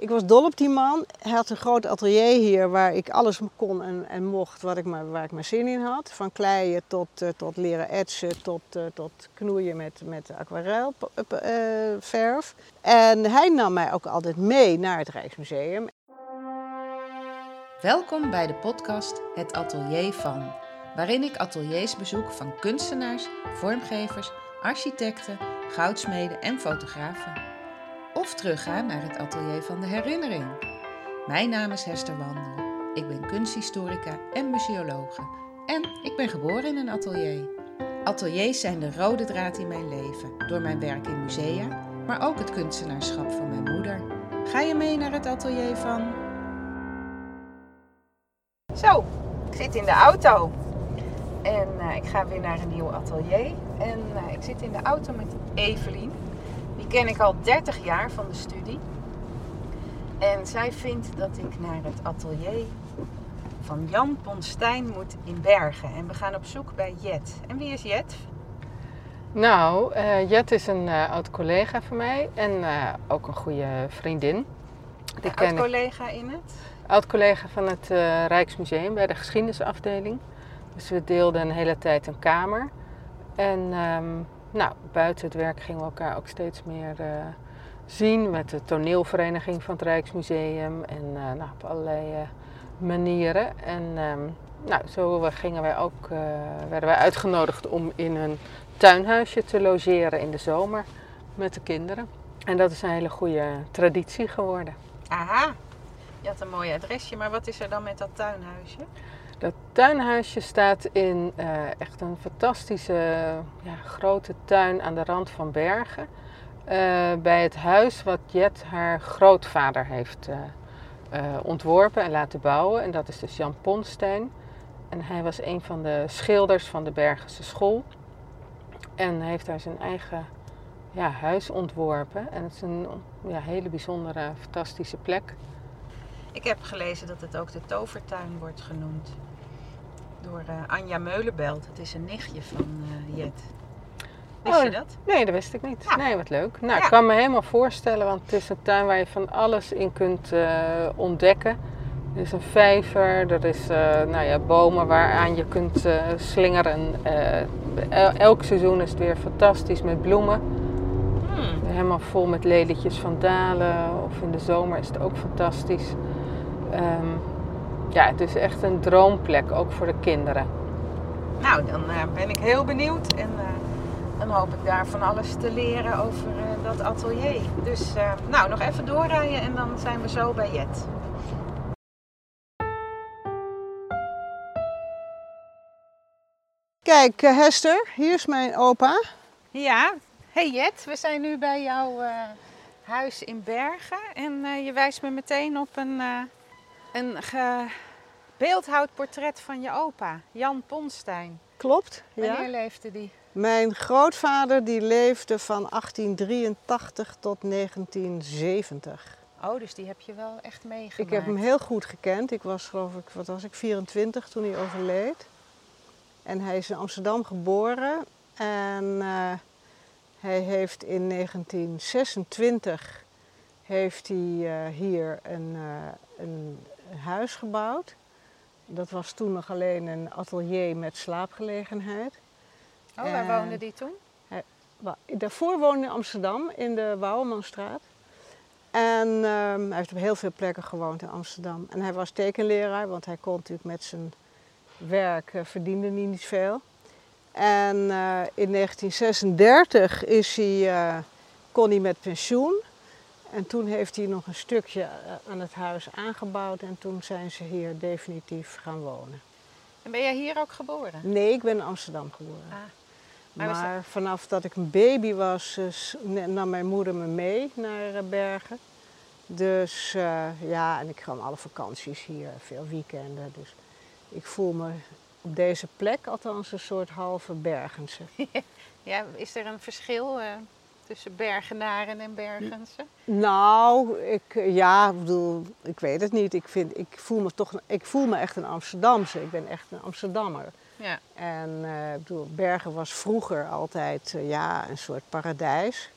Ik was dol op die man. Hij had een groot atelier hier waar ik alles kon en, en mocht wat ik maar, waar ik maar zin in had. Van kleien tot, uh, tot leren etsen, tot, uh, tot knoeien met, met aquarelverf. Uh, en hij nam mij ook altijd mee naar het Rijksmuseum. Welkom bij de podcast Het Atelier van, waarin ik ateliers bezoek van kunstenaars, vormgevers, architecten, goudsmeden en fotografen of teruggaan naar het atelier van de herinnering. Mijn naam is Hester Wandel. Ik ben kunsthistorica en museologe en ik ben geboren in een atelier. Ateliers zijn de rode draad in mijn leven, door mijn werk in musea, maar ook het kunstenaarschap van mijn moeder. Ga je mee naar het atelier van? Zo, ik zit in de auto en uh, ik ga weer naar een nieuw atelier. En uh, ik zit in de auto met Evelien ken ik al 30 jaar van de studie. En zij vindt dat ik naar het atelier van Jan Ponstijn moet in Bergen. En we gaan op zoek bij Jet. En wie is Jet? Nou, uh, Jet is een uh, oud collega van mij en uh, ook een goede vriendin. Die oud collega in het? Oud collega van het Rijksmuseum bij de geschiedenisafdeling. Dus we deelden een hele tijd een kamer. En um, nou, buiten het werk gingen we elkaar ook steeds meer uh, zien met de toneelvereniging van het Rijksmuseum en uh, nou, op allerlei uh, manieren. En um, nou, zo gingen wij ook, werden wij uitgenodigd om in een tuinhuisje te logeren in de zomer met de kinderen. En dat is een hele goede traditie geworden. Aha, je had een mooi adresje, maar wat is er dan met dat tuinhuisje? Dat tuinhuisje staat in uh, echt een fantastische ja, grote tuin aan de rand van Bergen. Uh, bij het huis wat Jet haar grootvader heeft uh, ontworpen en laten bouwen. En dat is dus Jan Ponstein. En hij was een van de schilders van de Bergense school. En heeft daar zijn eigen ja, huis ontworpen. En het is een ja, hele bijzondere, fantastische plek. Ik heb gelezen dat het ook de tovertuin wordt genoemd. Door uh, Anja Meulenbelt. Het is een nichtje van uh, Jet. Wist oh, je dat? Nee, dat wist ik niet. Ja. Nee, wat leuk. Nou, ja. ik kan me helemaal voorstellen, want het is een tuin waar je van alles in kunt uh, ontdekken. Er is een vijver, er is nou ja, bomen waaraan je kunt slingeren. El elk seizoen is het weer fantastisch met bloemen. Hmm. Helemaal vol met lelietjes van dalen. Of in de zomer is het ook fantastisch. Um, ja, het is echt een droomplek, ook voor de kinderen. Nou, dan uh, ben ik heel benieuwd en uh, dan hoop ik daar van alles te leren over uh, dat atelier. Dus nou, nog even doorrijden en dan zijn we zo bij Jet. Kijk, Hester, hier is mijn opa. Ja, hey Jet, we zijn nu bij jouw huis in Bergen en je wijst me meteen op een een beeldhoudportret van je opa, Jan Ponstein. Klopt, Wanneer ja. leefde die? Mijn grootvader die leefde van 1883 tot 1970. Oh, dus die heb je wel echt meegemaakt. Ik heb hem heel goed gekend. Ik was geloof ik, wat was ik, 24 toen hij overleed. En hij is in Amsterdam geboren. En uh, hij heeft in 1926 heeft hij, uh, hier een, uh, een huis gebouwd. Dat was toen nog alleen een atelier met slaapgelegenheid. Oh, waar woonde die toen? Hij, daarvoor woonde in Amsterdam, in de Wouwermanstraat. En um, hij heeft op heel veel plekken gewoond in Amsterdam. En hij was tekenleraar, want hij kon natuurlijk met zijn werk uh, verdiende hij niet veel. En uh, in 1936 is hij, uh, kon hij met pensioen. En toen heeft hij nog een stukje eh, aan het huis aangebouwd en toen zijn ze hier definitief gaan wonen. En ben jij hier ook geboren? Nee, ik ben in Amsterdam geboren. Ah. Maar, maar dat... vanaf dat ik een baby was, nam mijn moeder me mee naar eh, Bergen. Dus uh, ja, en ik ga alle vakanties hier, veel weekenden. Dus ik voel me op deze plek althans een soort halve Bergense. ja, is er een verschil? Uh tussen Bergenaren en Bergense? Nou, ik, ja, ik bedoel, ik weet het niet. Ik, vind, ik, voel me toch, ik voel me echt een Amsterdamse. Ik ben echt een Amsterdammer. Ja. En uh, ik bedoel, Bergen was vroeger altijd uh, ja, een soort paradijs.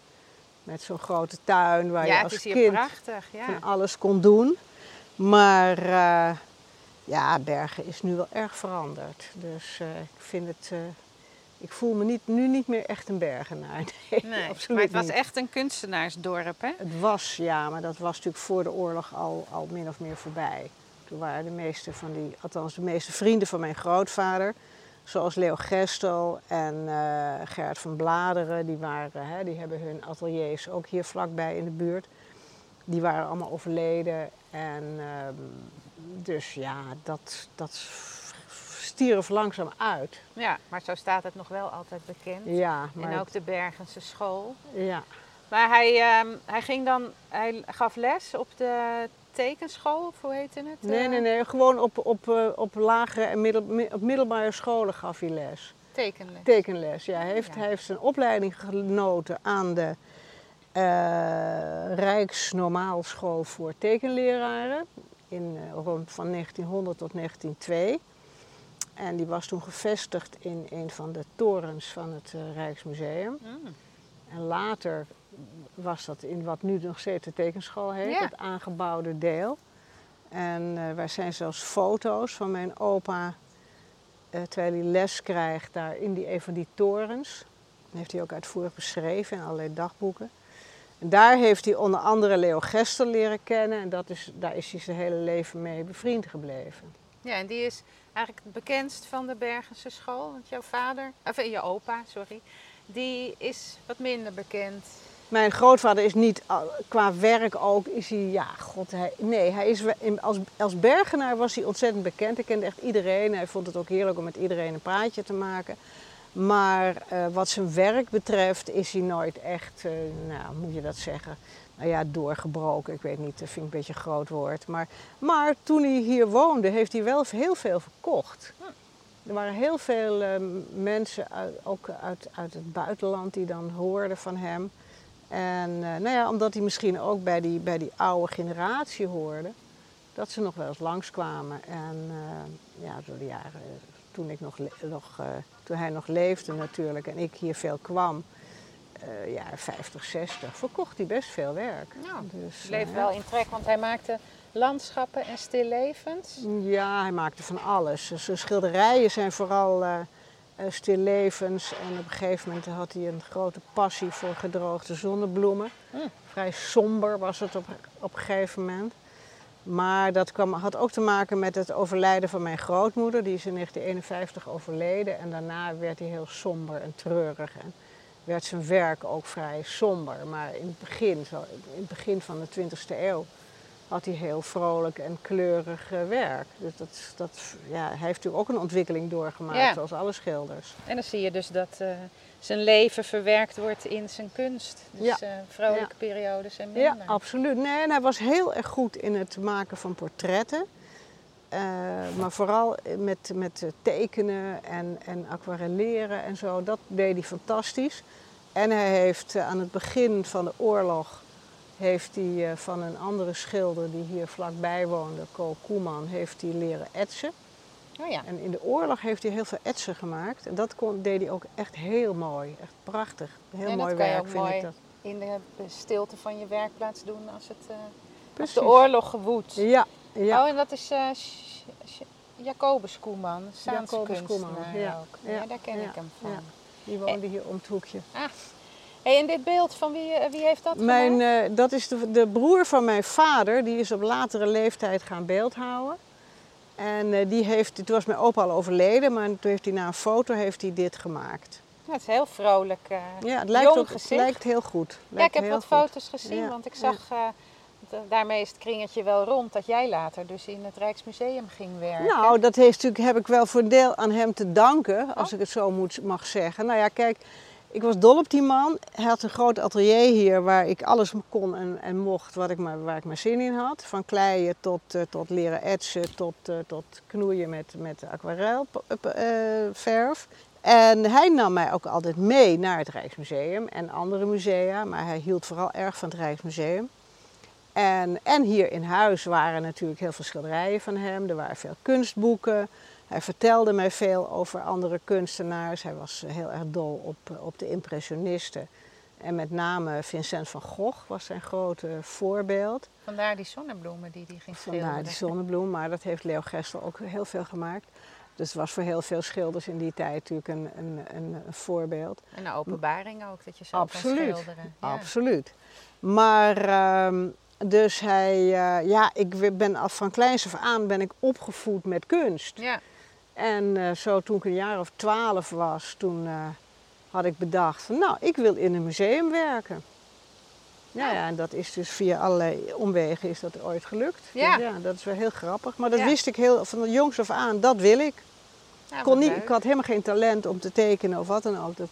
Met zo'n grote tuin waar ja, je als kind prachtig. Ja. van alles kon doen. Maar eh, ja, Bergen is nu wel erg veranderd. Dus eh, ik vind het. Ik voel me niet, nu niet meer echt een Bergenaar. Nee, Nee, absoluut maar het was niet. echt een kunstenaarsdorp, hè? Het was, ja, maar dat was natuurlijk voor de oorlog al, al min of meer voorbij. Toen waren de meeste van die, althans de meeste vrienden van mijn grootvader, zoals Leo Gestel en Gerrit van Bladeren, die, waren, hè, die hebben hun ateliers ook hier vlakbij in de buurt. Die waren allemaal overleden. En ehm, dus ja, dat, dat stierf langzaam uit. Ja, maar zo staat het nog wel altijd bekend. Ja, maar En ook de Bergense school. ja. Maar hij, ehm, hij ging dan, hij gaf les op de tekenschool, of hoe heette het? Nee, nee, nee. Gewoon op, op, eh, op lagere en middel, mi- op middelbare scholen gaf hij les. Tekenles. Tekenles, ja. Hij heeft, Ja. hij heeft zijn opleiding genoten aan de eh Rijksnormaalschool voor tekenleraren. In, eh, rond van 1900 tot 1902. En die was toen gevestigd in een van de torens van het eh, Rijksmuseum. Mm. En later was dat in wat nu nog steeds de tekenschool heet, Ja. het aangebouwde deel. En eh wij zijn zelfs foto's van mijn opa, eh, terwijl hij les krijgt daar in die, een van die torens. Dat heeft hij ook uitvoerig beschreven in allerlei dagboeken. En daar heeft hij onder andere Leo Gestel leren kennen en dat is, daar is hij zijn hele leven mee bevriend gebleven. Ja, en die is eigenlijk het bekendst van de Bergense school. Want jouw vader, of eh, je opa, sorry, die is wat minder bekend. Mijn grootvader is niet, qua werk ook, is hij, ja, god, nee, hij is, als, als bergenaar was hij ontzettend bekend. Hij kende echt iedereen. Hij vond het ook heerlijk om met iedereen een praatje te maken. Maar eh, wat zijn werk betreft is hij nooit echt, eh, nou, moet je dat zeggen, nou ja, doorgebroken. Ik weet niet, dat vind ik een beetje een groot woord. Maar, maar toen hij hier woonde, heeft hij wel heel veel verkocht. Er waren heel veel eh, mensen, uit, ook uit, uit het buitenland, die dan hoorden van hem. En eh, nou ja, omdat hij misschien ook bij die, bij die oude generatie hoorde, dat ze nog wel eens langskwamen. En eh, ja, de jaren, toen, ik nog, nog, eh, toen hij nog leefde natuurlijk en ik hier veel kwam, eh jaren 50, 60, verkocht hij best veel werk. Nou, dus, Die leeft eh, wel in trek, want hij maakte landschappen en stillevens. Ja, hij maakte van alles. Zijn schilderijen zijn vooral eh, stillevens. En op een gegeven moment had hij een grote passie voor gedroogde zonnebloemen. Hmm. Vrij somber was het op, op een gegeven moment. Maar dat kwam, had ook te maken met het overlijden van mijn grootmoeder. Die is in 1951 overleden. En daarna werd hij heel somber en treurig. En werd zijn werk ook vrij somber. Maar in het begin, zo, in het begin van de 20e eeuw had hij heel vrolijk en kleurig eh, werk. Dus dat, dat, ja, hij heeft natuurlijk ook een ontwikkeling doorgemaakt, Ja. zoals alle schilders. En dan zie je dus dat eh, zijn leven verwerkt wordt in zijn kunst. Dus Ja. eh, vrolijke periodes en minder. Ja, absoluut. Nee, en hij was heel erg goed in het maken van portretten. Eh, maar vooral met, met tekenen en, en aquarelleren en zo. Dat deed hij fantastisch. En hij heeft eh, aan het begin van de oorlog heeft hij eh, van een andere schilder die hier vlakbij woonde, Ko Koeman, heeft hij leren etsen. Oh ja. En in de oorlog heeft hij heel veel etsen gemaakt. En dat kon, deed hij ook echt heel mooi. Echt prachtig. Heel Ja, mooi werk vind mooi ik dat. In de stilte van je werkplaats doen als, het, als de oorlog gewoedt. Ja, ja. Oh, en dat is eh, Jacobus Koeman, Saans Jacobus kunstenaar Koeman, ja. ook. Ja, Ja, daar ken ja, ik hem van. Die woonde hier om het hoekje. Ah. Hey, en dit beeld, van wie, eh, wie heeft dat Mijn, eh, dat is de, de broer van mijn vader. Die is op latere leeftijd gaan beeldhouden. En die heeft, toen was mijn opa al overleden, maar toen heeft hij na een foto heeft hij dit gemaakt. Ja, het is heel vrolijk. Ja, het lijkt, jong het lijkt heel goed. Ja, ik heb wat goed. foto's gezien, Ja, want ik zag, daarmee is het kringetje wel rond, dat jij later dus in het Rijksmuseum ging werken. Nou, dat heeft natuurlijk, heb ik wel voor een deel aan hem te danken, als Oh. ik het zo moet, mag zeggen. Nou ja, kijk, ik was dol op die man. Hij had een groot atelier hier waar ik alles kon en, en mocht wat ik maar, waar ik maar zin in had. Van kleien tot, eh, tot leren etsen, tot, eh, tot knoeien met, met aquarelverf. en hij nam mij ook altijd mee naar het Rijksmuseum en andere musea, maar hij hield vooral erg van het Rijksmuseum. En, en hier in huis waren natuurlijk heel veel schilderijen van hem. Er waren veel kunstboeken. Hij vertelde mij veel over andere kunstenaars. Hij was heel erg dol op, op de impressionisten. En met name Vincent van Gogh was zijn grote voorbeeld. Vandaar die zonnebloemen die hij ging schilderen. Vandaar die zonnebloem, maar dat heeft Leo Gestel ook heel veel gemaakt. Dus het was voor heel veel schilders in die tijd natuurlijk een, een, een, een voorbeeld. En een openbaring ook, dat je zo Absoluut, kan schilderen. Ja. Absoluut. Maar ehm, dus hij, eh, ja, ik ben af van kleins af aan ben ik opgevoed met kunst. Ja. En eh, zo toen ik een jaar of twaalf was, toen eh, had ik bedacht van nou, ik wil in een museum werken. Ja, ja, en dat is dus via allerlei omwegen is dat ooit gelukt. Ja. Dus ja, dat is wel heel grappig. Maar dat Ja. wist ik heel van de jongs af aan, dat wil ik. Kon niet, ik had helemaal geen talent om te tekenen of wat dan ook. Dat,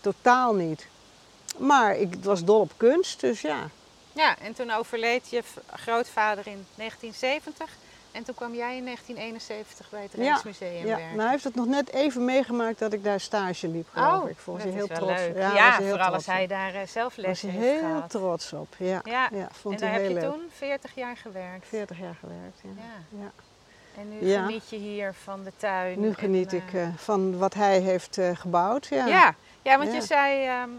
totaal niet. Maar ik was dol op kunst, dus ja. Ja, en toen overleed je grootvader in 1970. En toen kwam jij in 1971 bij het Ja, Rijksmuseum ja. werken. Nou, hij heeft het nog net even meegemaakt dat ik daar stage liep, geloof oh, ik. Vond dat hij heel trots. leuk. Ja, Ja, was heel vooral trots als hij daar eh, zelf was les hij heeft heel gehad. trots op. Ja, Ja, ja vond en daar heb je leuk. toen 40 jaar gewerkt. 40 jaar gewerkt, ja. Ja. ja. En nu Ja. geniet je hier van de tuin. Nu en, geniet eh, ik eh, van wat hij heeft eh, gebouwd. Ja. Ja, ja want Ja. je zei ehm,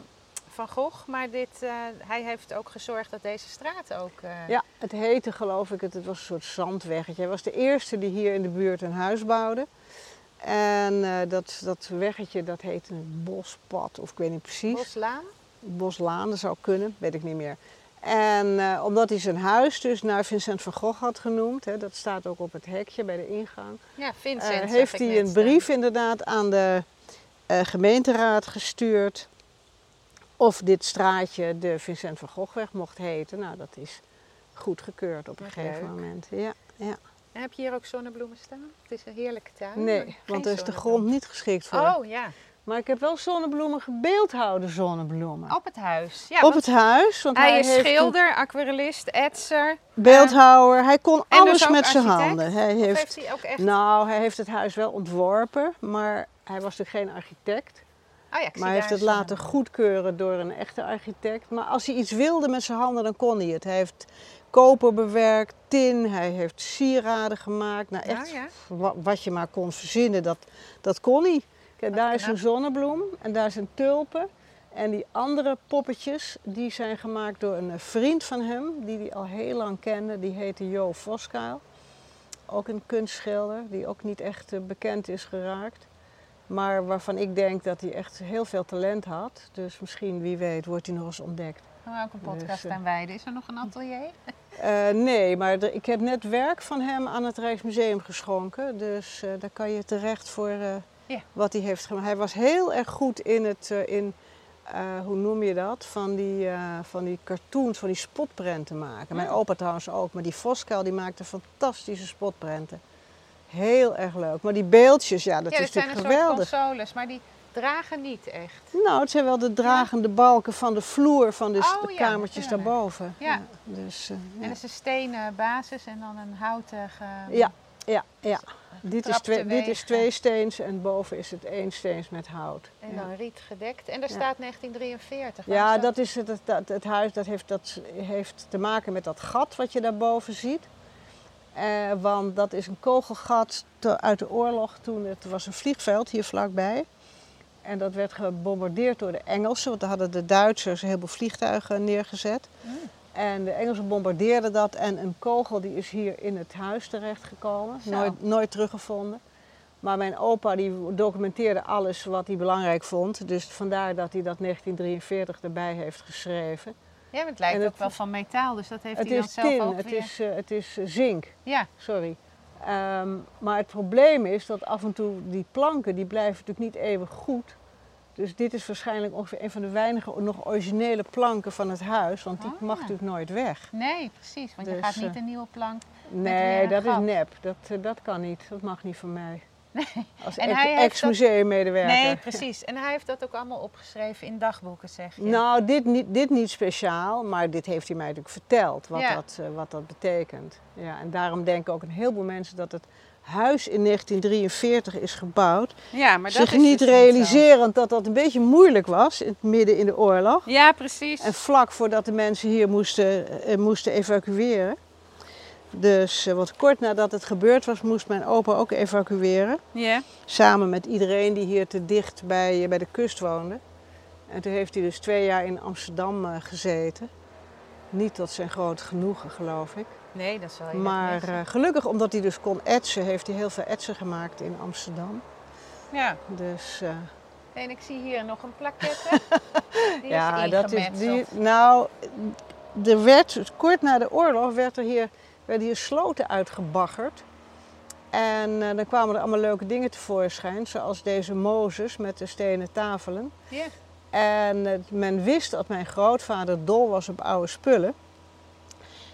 Van Gogh, maar dit, eh, hij heeft ook gezorgd dat deze straat ook... eh, Ja, het heette geloof ik, het, het was een soort zandweggetje. Hij was de eerste die hier in de buurt een huis bouwde. En eh, dat, dat weggetje dat heette een bospad, of ik weet niet precies. Boslaan? Boslaan, dat zou kunnen, weet ik niet meer. En omdat hij zijn huis dus naar Vincent van Gogh had genoemd, hè, dat staat ook op het hekje bij de ingang, Ja, Vincent heeft hij een brief inderdaad aan de gemeenteraad gestuurd of dit straatje de Vincent van Goghweg mocht heten. Nou, dat is goedgekeurd op een Wat gegeven leuk. moment. Ja, ja. En heb je hier ook zonnebloemen staan? Het is een heerlijke tuin. Nee, want daar is de grond niet geschikt voor. Oh ja, Maar ik heb wel zonnebloemen gebeeldhouwde zonnebloemen. op het huis. Ja, op het huis, want hij, hij, is een schilder, aquarellist, etser. beeldhouwer. hij kon dus alles met zijn handen. Hij heeft, heeft hij ook echt... nou, hij heeft het huis wel ontworpen, maar hij was natuurlijk geen architect. Oh ja, zie Maar hij heeft het laten zonnebloem. goedkeuren door een echte architect. Maar als hij iets wilde met zijn handen, dan kon hij het. Hij heeft koper bewerkt, tin, hij heeft sieraden gemaakt. Nou, echt ja. wa- wat je maar kon verzinnen, dat, dat kon hij. Kijk, Wat daar is een zonnebloem en daar zijn tulpen. En die andere poppetjes, die zijn gemaakt door een vriend van hem, die hij al heel lang kende. Die heette Jo Voskuil. Ook een kunstschilder, die ook niet echt eh, bekend is geraakt. Maar waarvan ik denk dat hij echt heel veel talent had. Dus misschien, wie weet, wordt hij nog eens ontdekt. Gaan we ook een podcast Dus, eh, aan wijden. Is er nog een atelier? Eh, nee, maar ik heb net werk van hem aan het Rijksmuseum geschonken. Dus eh, daar kan je terecht voor Ja. wat hij heeft gemaakt. Hij was heel erg goed in het, in, hoe noem je dat? Van die, van die cartoons, van die spotprenten maken. Mijn Mm. opa trouwens ook. Maar die Voskuil die maakte fantastische spotprenten. Heel erg leuk. Maar die beeldjes, ja, dat ja, is dit zijn een natuurlijk soort geweldig. consoles, maar die dragen niet echt. Nou, het zijn wel de dragende balken van de vloer van de Oh ja, kamertjes natuurlijk. daarboven. Ja. dus, eh, En ja. dat is een stenen basis en dan een houten... ge- Ja, ja, ja. Dit is, twee, dit is twee steens en boven is het één steens met hout. En ja. dan riet gedekt. En daar Ja. staat 1943. Ja, Waarom dat is het, het huis dat heeft, dat heeft te maken met dat gat wat je daarboven ziet. Eh, want dat is een kogelgat te- uit de oorlog toen het was een vliegveld hier vlakbij. En dat werd gebombardeerd door de Engelsen, want daar hadden de Duitsers een heleboel vliegtuigen neergezet. Mm. En de Engelsen bombardeerden dat en een kogel die is hier in het huis terechtgekomen. Nooit, nooit teruggevonden. Maar mijn opa die documenteerde alles wat hij belangrijk vond. Dus vandaar dat hij dat 1943 erbij heeft geschreven. Ja, maar het lijkt En ook het- wel van metaal, dus dat heeft het hij dan zelf tin, ook het weer... is, eh, het is eh, zink, Ja, sorry. Ehm, maar het probleem is dat af en toe die planken, die blijven natuurlijk niet eeuwig goed. Dus dit is waarschijnlijk ongeveer een van de weinige nog originele planken van het huis. Want die Oh, mag ja. natuurlijk nooit weg. nee, precies. Want je Dus, gaat niet eh, een nieuwe plank... Nee, dat is nep. Dat, dat kan niet. Dat mag niet van mij. Als En ex- ex-museummedewerker. Nee, precies. En hij heeft dat ook allemaal opgeschreven in dagboeken, zeg je. Nou, dit niet, dit niet speciaal, maar dit heeft hij mij natuurlijk verteld, wat, Ja. dat, eh, wat dat betekent. Ja, en daarom denken ook een heleboel mensen dat het huis in 1943 is gebouwd. ja, maar dat zich is niet dus realiserend dat dat een beetje moeilijk was, in het midden in de oorlog. Ja, precies. En vlak voordat de mensen hier moesten, eh, moesten evacueren. Dus, eh, want kort nadat het gebeurd was, moest mijn opa ook evacueren. Ja. Samen met iedereen die hier te dicht bij, eh, bij de kust woonde. En toen heeft hij dus twee jaar in Amsterdam eh, gezeten. Niet tot zijn groot genoegen, geloof ik. Nee, dat zal je Maar gelukkig, omdat hij dus kon etsen, heeft hij heel veel etsen gemaakt in Amsterdam. Ja, Dus en ik zie hier nog een plaquette. Die ja, is dat is die. Nou, er werd kort na de oorlog werd er hier, werden hier sloten uitgebaggerd. En eh, dan kwamen er allemaal leuke dingen tevoorschijn, zoals deze Mozes met de stenen tafelen. Ja. En eh, men wist dat mijn grootvader dol was op oude spullen.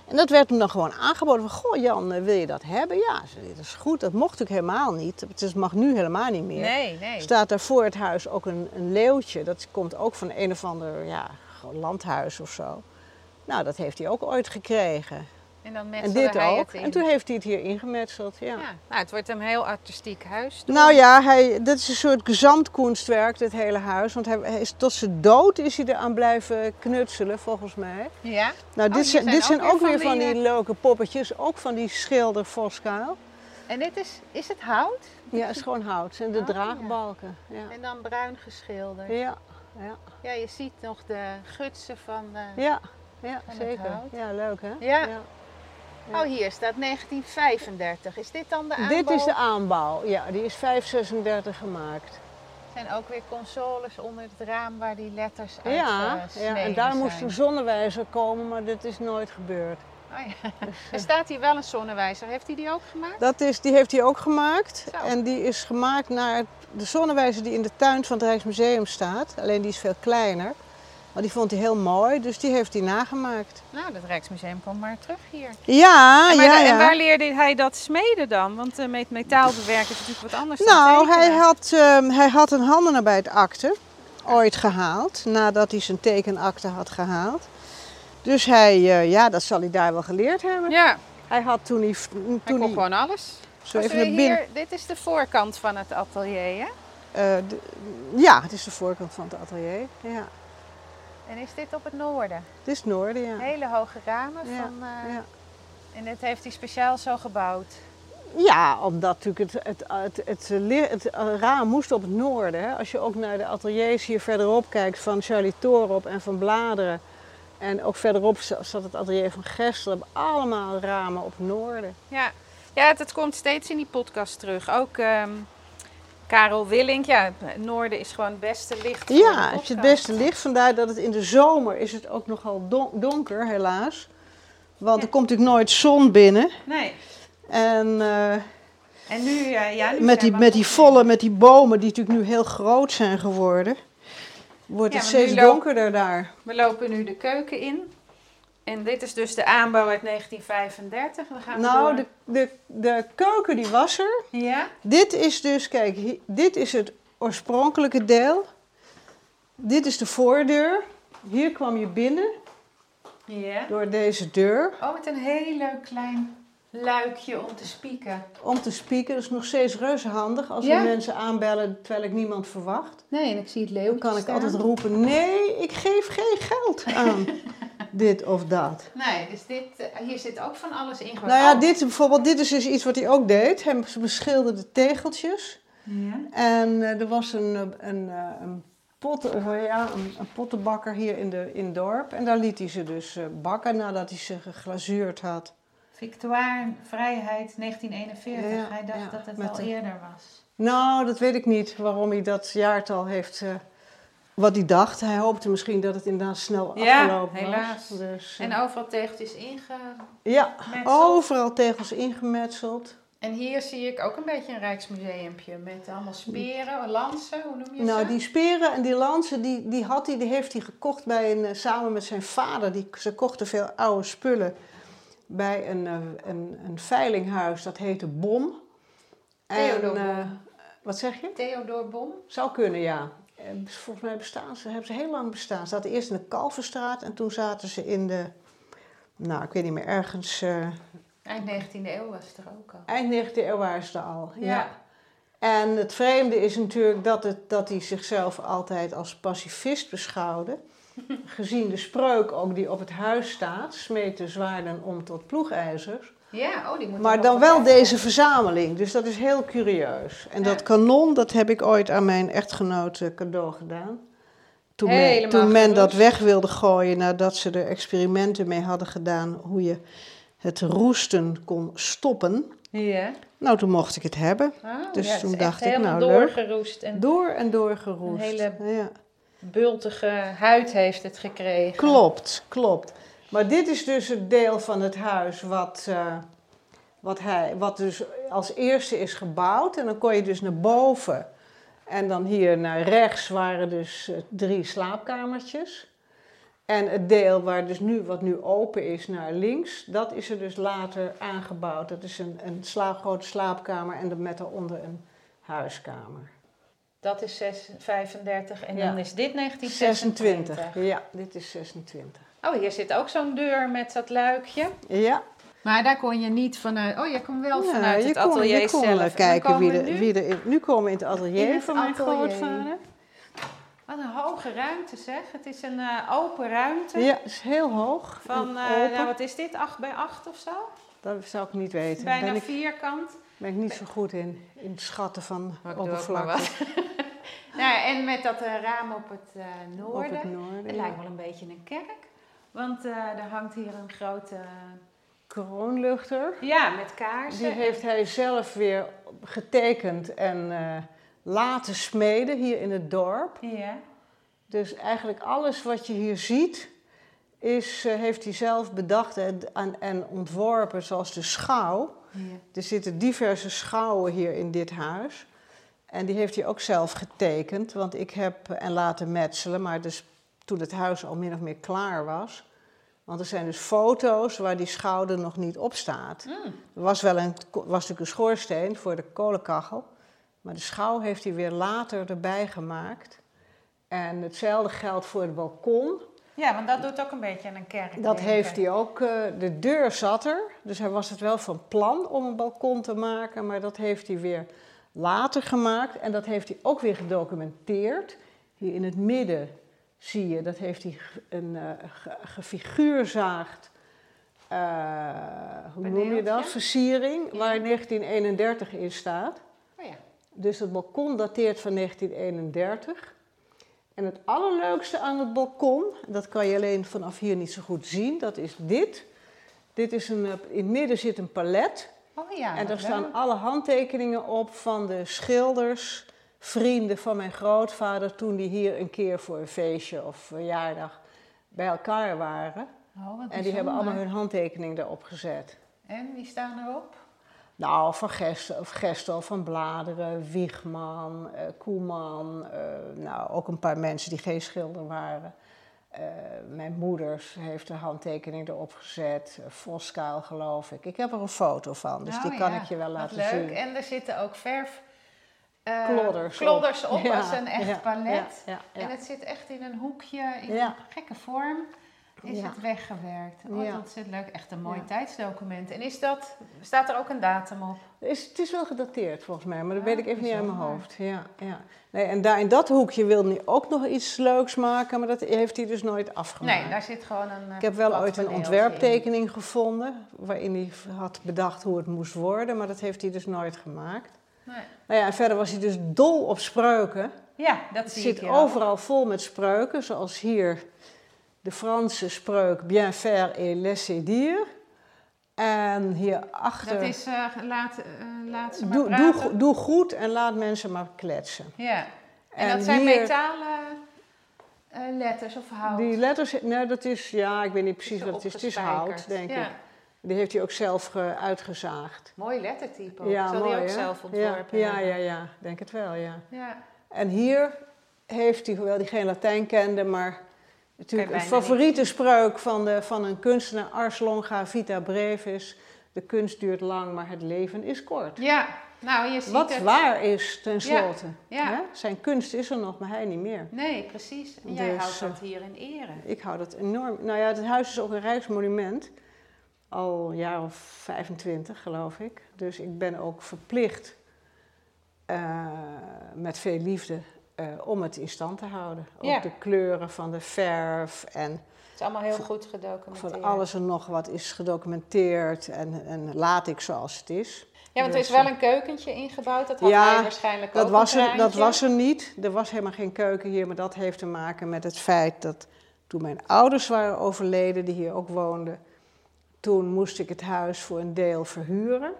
En dat werd hem dan gewoon aangeboden van, goh Jan, eh, wil je dat hebben? Ja, dat is goed. Dat mocht natuurlijk helemaal niet. Het mag nu helemaal niet meer. Nee, nee. staat daar voor het huis ook een, een leeuwtje. Dat komt ook van een of ander ja, landhuis of zo. Nou, dat heeft hij ook ooit gekregen. En dan En dit hij ook. het. En toen heeft hij het hier ingemetseld. Ja. Ja, nou, het wordt een heel artistiek huis. Nou ja, hij, dat is een soort gezamtkunstwerk, dit hele huis. Want hij, hij is, tot zijn dood is hij eraan blijven knutselen, volgens mij. Ja? Nou, Oh, dit, zijn, dit zijn ook ook weer van van die, die leuke poppetjes. Ook van die schilder Voskuil. En dit is, is het hout? Ja, het is gewoon hout. Zijn de Oh, ja. draagbalken. Ja. En dan bruin geschilderd. Ja, ja, Ja, je ziet nog de gutsen van de... ja, ja Van het zeker. Ja, leuk hè? Ja. Oh, hier staat 1935. Is dit dan de aanbouw? Dit is de aanbouw, ja, die is 536 gemaakt. Er zijn ook weer consoles onder het raam waar die letters uit Ja, eh, ja, en daar zijn. moest een zonnewijzer komen, maar dit is nooit gebeurd. Oh, ja. Er staat hier wel een zonnewijzer. Heeft hij die ook gemaakt? Dat is, die heeft hij ook gemaakt. Zo. En die is gemaakt naar de zonnewijzer die in de tuin van het Rijksmuseum staat. Alleen die is veel kleiner. Maar die vond hij heel mooi, dus die heeft hij nagemaakt. Nou, het Rijksmuseum komt maar terug hier. Ja, En, maar ja, en waar leerde hij dat smeden dan? Want eh, met metaalbewerken is natuurlijk wat anders Nou, dan hij had, ehm, hij had een handenarbeidsakte ooit gehaald, nadat hij zijn tekenakte had gehaald. Dus hij, eh, ja, dat zal hij daar wel geleerd hebben. Ja, Hij had toen hij, hij toen kon hij gewoon alles. zo even naar binnen. hier, dit is de voorkant van het atelier, hè? eh, de- ja, het is de voorkant van het atelier. Ja, En is dit op het noorden? het is het noorden, ja. Hele hoge ramen Ja, van... eh, ja. En dit heeft hij speciaal zo gebouwd. Ja, omdat natuurlijk het, het, het, het, het eh, raam moest op het noorden. Hè. Als je ook naar de ateliers hier verderop kijkt van Charlie Torop en van Bladeren. En ook verderop staat het atelier van Gestel. hebben allemaal ramen op het noorden. Ja, ja het, het komt steeds in die podcast terug. Ook ehm, Karel Willink, ja, het noorden is gewoon het beste licht Ja, het is het beste licht. Vandaar dat het in de zomer is het ook nogal don- donker, helaas. Want Ja. er komt natuurlijk nooit zon binnen. Nee, En eh, en nu, ja, ja, nu met, die, met die volle, met die bomen die natuurlijk nu heel groot zijn geworden, wordt Ja, het steeds donkerder daar. We lopen nu de keuken in. En dit is dus de aanbouw uit 1935. Dan gaan we Nou, door. de, de, de keuken die was er. Ja? Dit is dus, kijk, dit is het oorspronkelijke deel. Dit is de voordeur. Hier kwam je binnen Ja. door deze deur Oh, met een heel leuk klein luikje om te spieken. om te spieken. Dat is nog steeds reuze handig als Ja? we mensen aanbellen terwijl ik niemand verwacht. Nee, en ik zie het Dan leeuwtje kan ik staan. altijd roepen, nee, ik geef geen geld aan dit of dat. Nee, dus dit, eh, hier zit ook van alles in. Nou ja, Oh. dit bijvoorbeeld, dit is dus iets wat hij ook deed. Hij beschilderde tegeltjes. Ja. En eh, er was een, eh, een, een, pot, ja, een, een pottenbakker hier in, de, in het dorp. En daar liet hij ze dus bakken nadat hij ze geglazuurd had. Victoire, Vrijheid, 1941. Ja, Hij dacht ja, dat het al de- eerder was. Nou, dat weet ik niet waarom hij dat jaartal heeft. eh, wat hij dacht. Hij hoopte misschien dat het inderdaad snel Ja, afgelopen helaas. was. Dus, eh, En overal tegeltjes inge... ja, overal tegels ingemetseld. En hier zie ik ook een beetje een rijksmuseumpje met allemaal speren, lansen, hoe noem je Nou, ze? die speren en die lansen, die, die, had hij, die heeft hij gekocht bij een, eh, samen met zijn vader. Die, ze kochten veel oude spullen bij een, eh, een, een veilinghuis, dat heette Bom. Theodor En, eh, Bom. wat zeg je? Theodor Bom. Zou kunnen, ja. Eh, Volgens mij bestaan ze, hebben ze heel lang bestaan. Ze zaten eerst in de Kalverstraat en toen zaten ze in de, nou, ik weet niet meer, ergens, Eind 19e eeuw was het er ook al. eind 19e eeuw waren ze er al. Ja. En het vreemde is natuurlijk dat, het, dat hij zichzelf altijd als pacifist beschouwde. Gezien de spreuk ook die op het huis staat, smeet de zwaarden om tot ploegijzers. Ja, oh, die moet Maar dan wel deze verzameling, dus dat is heel curieus. En Ja. dat kanon, dat heb ik ooit aan mijn echtgenoot eh, cadeau gedaan. toen, men, Helemaal toen men dat weg wilde gooien nadat ze er experimenten mee hadden gedaan hoe je het roesten kon stoppen. Ja. Nou, toen mocht ik het hebben. Oh, Dus ja, toen dacht ik, nou, leuk. doorgeroest en Door en door geroest. Een hele- Ja. Bultige huid heeft het gekregen. Klopt, klopt. Maar dit is dus het deel van het huis wat, eh, wat, hij, wat dus als eerste is gebouwd. En dan kon je dus naar boven. En dan hier naar rechts waren dus eh, drie slaapkamertjes. En het deel waar dus nu, wat nu open is naar links, dat is er dus later aangebouwd. Dat is een, een sla- grote slaapkamer en met daaronder een huiskamer. Dat is 6, 35 en Ja. dan is dit 1926. 26. Ja, dit is 26. Oh, hier zit ook zo'n deur met dat luikje. Ja, Maar daar kon je niet vanuit. Oh, je kon wel Ja, vanuit je het kon, atelier je kon zelf. kijken wie, er, nu- wie er in, nu komen we in het atelier In het van mijn atelier. grootvader. Wat een hoge ruimte zeg. Het is een eh, open ruimte. Ja, het is heel hoog. Van, eh, open. nou, wat is dit? 8 bij 8 of zo? Dat zou ik niet weten. Bijna ben ik, vierkant. Ben ik niet zo goed in, in het schatten van oppervlakte Nou, en met dat eh, raam op het eh, op noorden. het noorden. Het ja. lijkt wel een beetje een kerk. Want eh, er hangt hier een grote... Kroonluchter. Ja, met kaarsen. Die heeft hij zelf weer getekend en laten smeden hier in het dorp. Ja. Dus eigenlijk alles wat je hier ziet, is, heeft hij zelf bedacht en, en ontworpen, zoals de schouw. Ja. Er zitten diverse schouwen hier in dit huis. En die heeft hij ook zelf getekend, want ik heb en laten metselen, maar dus toen het huis al min of meer klaar was. Want er zijn dus foto's waar die schouw er nog niet op staat. Mm. Er was wel een, was natuurlijk een schoorsteen voor de kolenkachel, maar de schouw heeft hij weer later erbij gemaakt. En hetzelfde geldt voor het balkon. Ja, want dat doet ook een beetje aan een kerk. Dat heeft hij ook. eh, de deur zat er, dus hij was het wel van plan om een balkon te maken, maar dat heeft hij weer later gemaakt en dat heeft hij ook weer gedocumenteerd. Hier in het midden zie je, dat heeft hij een ge- gefiguurzaagd, eh, hoe noem je dat? Versiering, Ja. waar 1931 in staat. Oh ja. Dus het balkon dateert van 1931. En het allerleukste aan het balkon, dat kan je alleen vanaf hier niet zo goed zien, dat is dit. Dit is een, eh, in het midden zit een palet. Oh ja. en daar staan leuk. alle handtekeningen op van de schilders, vrienden van mijn grootvader, toen die hier een keer voor een feestje of verjaardag bij elkaar waren. Oh, wat En die hebben allemaal hun handtekening erop gezet. En wie staan erop? Nou, van Gestel, of Gestel van Bladeren, Wiegman, eh, Koeman. eh, nou, ook een paar mensen die geen schilder waren. Eh, mijn moeder heeft de handtekening erop gezet. Voskuil, geloof ik. Ik heb er een foto van, dus Oh die kan ja, ik je wel laten leuk. zien. En er zitten ook verf... Klodders op. klodders op, Ja, als een echt ja, palet. En het zit echt in een hoekje, in een gekke vorm. Is Ja. het weggewerkt. Oh, Ja. dat leuk. Echt een mooi Ja. tijdsdocument. En is dat, staat er ook een datum op? Is, het is wel gedateerd volgens mij, maar dat Ah, weet ik even niet uit mijn hoofd. Ja, ja. Nee, en daar in dat hoekje wilde hij ook nog iets leuks maken, maar dat heeft hij dus nooit afgemaakt. Nee, daar zit gewoon een. eh, Ik heb wel plat ooit een ontwerptekening gevonden waarin hij had bedacht hoe het moest worden, maar dat heeft hij dus nooit gemaakt. in. Nee. Nou ja, en verder was hij dus dol op spreuken. Ja, dat Het zie zit ik ook. overal vol met spreuken, zoals hier de Franse spreuk bien faire et laisser dire. En hierachter, Dat is uh, laat, uh, laat ze maar doe, praten. doe, doe goed en laat mensen maar kletsen. Ja. En, En dat zijn hier- metalen eh, letters of hout? Die letters, nee, dat is, ja, ik weet niet precies wat het is. Het is hout, denk ja. ik. Die heeft hij ook zelf ge- uitgezaagd. Mooi lettertype ook. Ja, Zal mooi, die ook hè? zelf ontworpen Ja, ja, ja, denk het wel, ja. ja. En hier heeft hij, hoewel hij geen Latijn kende, maar natuurlijk een favoriete spreuk van, de, van een kunstenaar, Ars longa vita brevis. De kunst duurt lang, maar het leven is kort. Ja, nou je ziet Wat het. waar is tenslotte. Ja. Hè? Zijn kunst is er nog, maar hij niet meer. Nee, precies. En jij Dus, houdt dat eh, hier in ere. Ik hou dat enorm. Nou ja, het huis is ook een rijksmonument. Al een jaar of 25, geloof ik. Dus ik ben ook verplicht, eh, met veel liefde, eh, om het in stand te houden. Ook Ja. de kleuren van de verf en is allemaal heel goed gedocumenteerd. Van alles en nog wat is gedocumenteerd en, en laat ik zoals het is. Ja, want er is Dus, wel een keukentje ingebouwd. Dat had Ja, hij waarschijnlijk Dat ook was, er, dat was er niet. Er was helemaal geen keuken hier, maar dat heeft te maken met het feit dat toen mijn ouders waren overleden, die hier ook woonden, toen moest ik het huis voor een deel verhuren.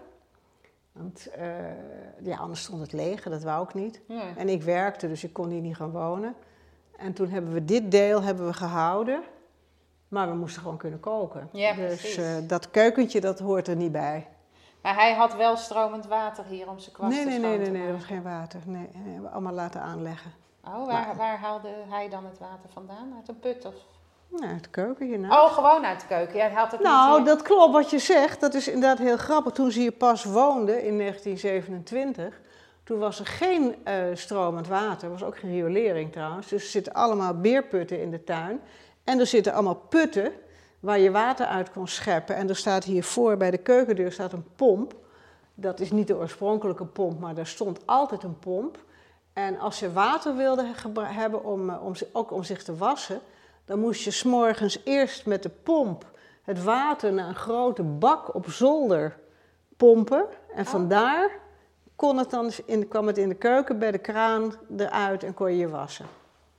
Want eh, ja, anders stond het leeg, dat wou ik niet. Nee. En ik werkte, dus ik kon hier niet gaan wonen. En toen hebben we dit deel hebben we gehouden, maar we moesten gewoon kunnen koken. Ja, dus eh, dat keukentje, dat hoort er niet bij. Maar hij had wel stromend water hier om zijn Nee, nee, schoon nee, te nee, nee, er was geen water. Nee, nee, hebben we allemaal laten aanleggen. Oh, waar, waar haalde hij dan het water vandaan? Uit een put of... Nou, het keuken hierna. Oh, gewoon uit de keuken. Jij had het nou, niet hier. dat klopt wat je zegt. Dat is inderdaad heel grappig. Toen ze hier pas woonden in 1927, toen was er geen eh, stromend water. Er was ook geen riolering trouwens. Dus er zitten allemaal beerputten in de tuin. En er zitten allemaal putten waar je water uit kon scheppen. En er staat hiervoor bij de keukendeur staat een pomp. Dat is niet de oorspronkelijke pomp, maar daar stond altijd een pomp. En als je water wilde hebben om, eh, om, ook om zich te wassen, dan moest je s'morgens eerst met de pomp het water naar een grote bak op zolder pompen. En vandaar kon het dan in, kwam het in de keuken bij de kraan eruit en kon je je wassen.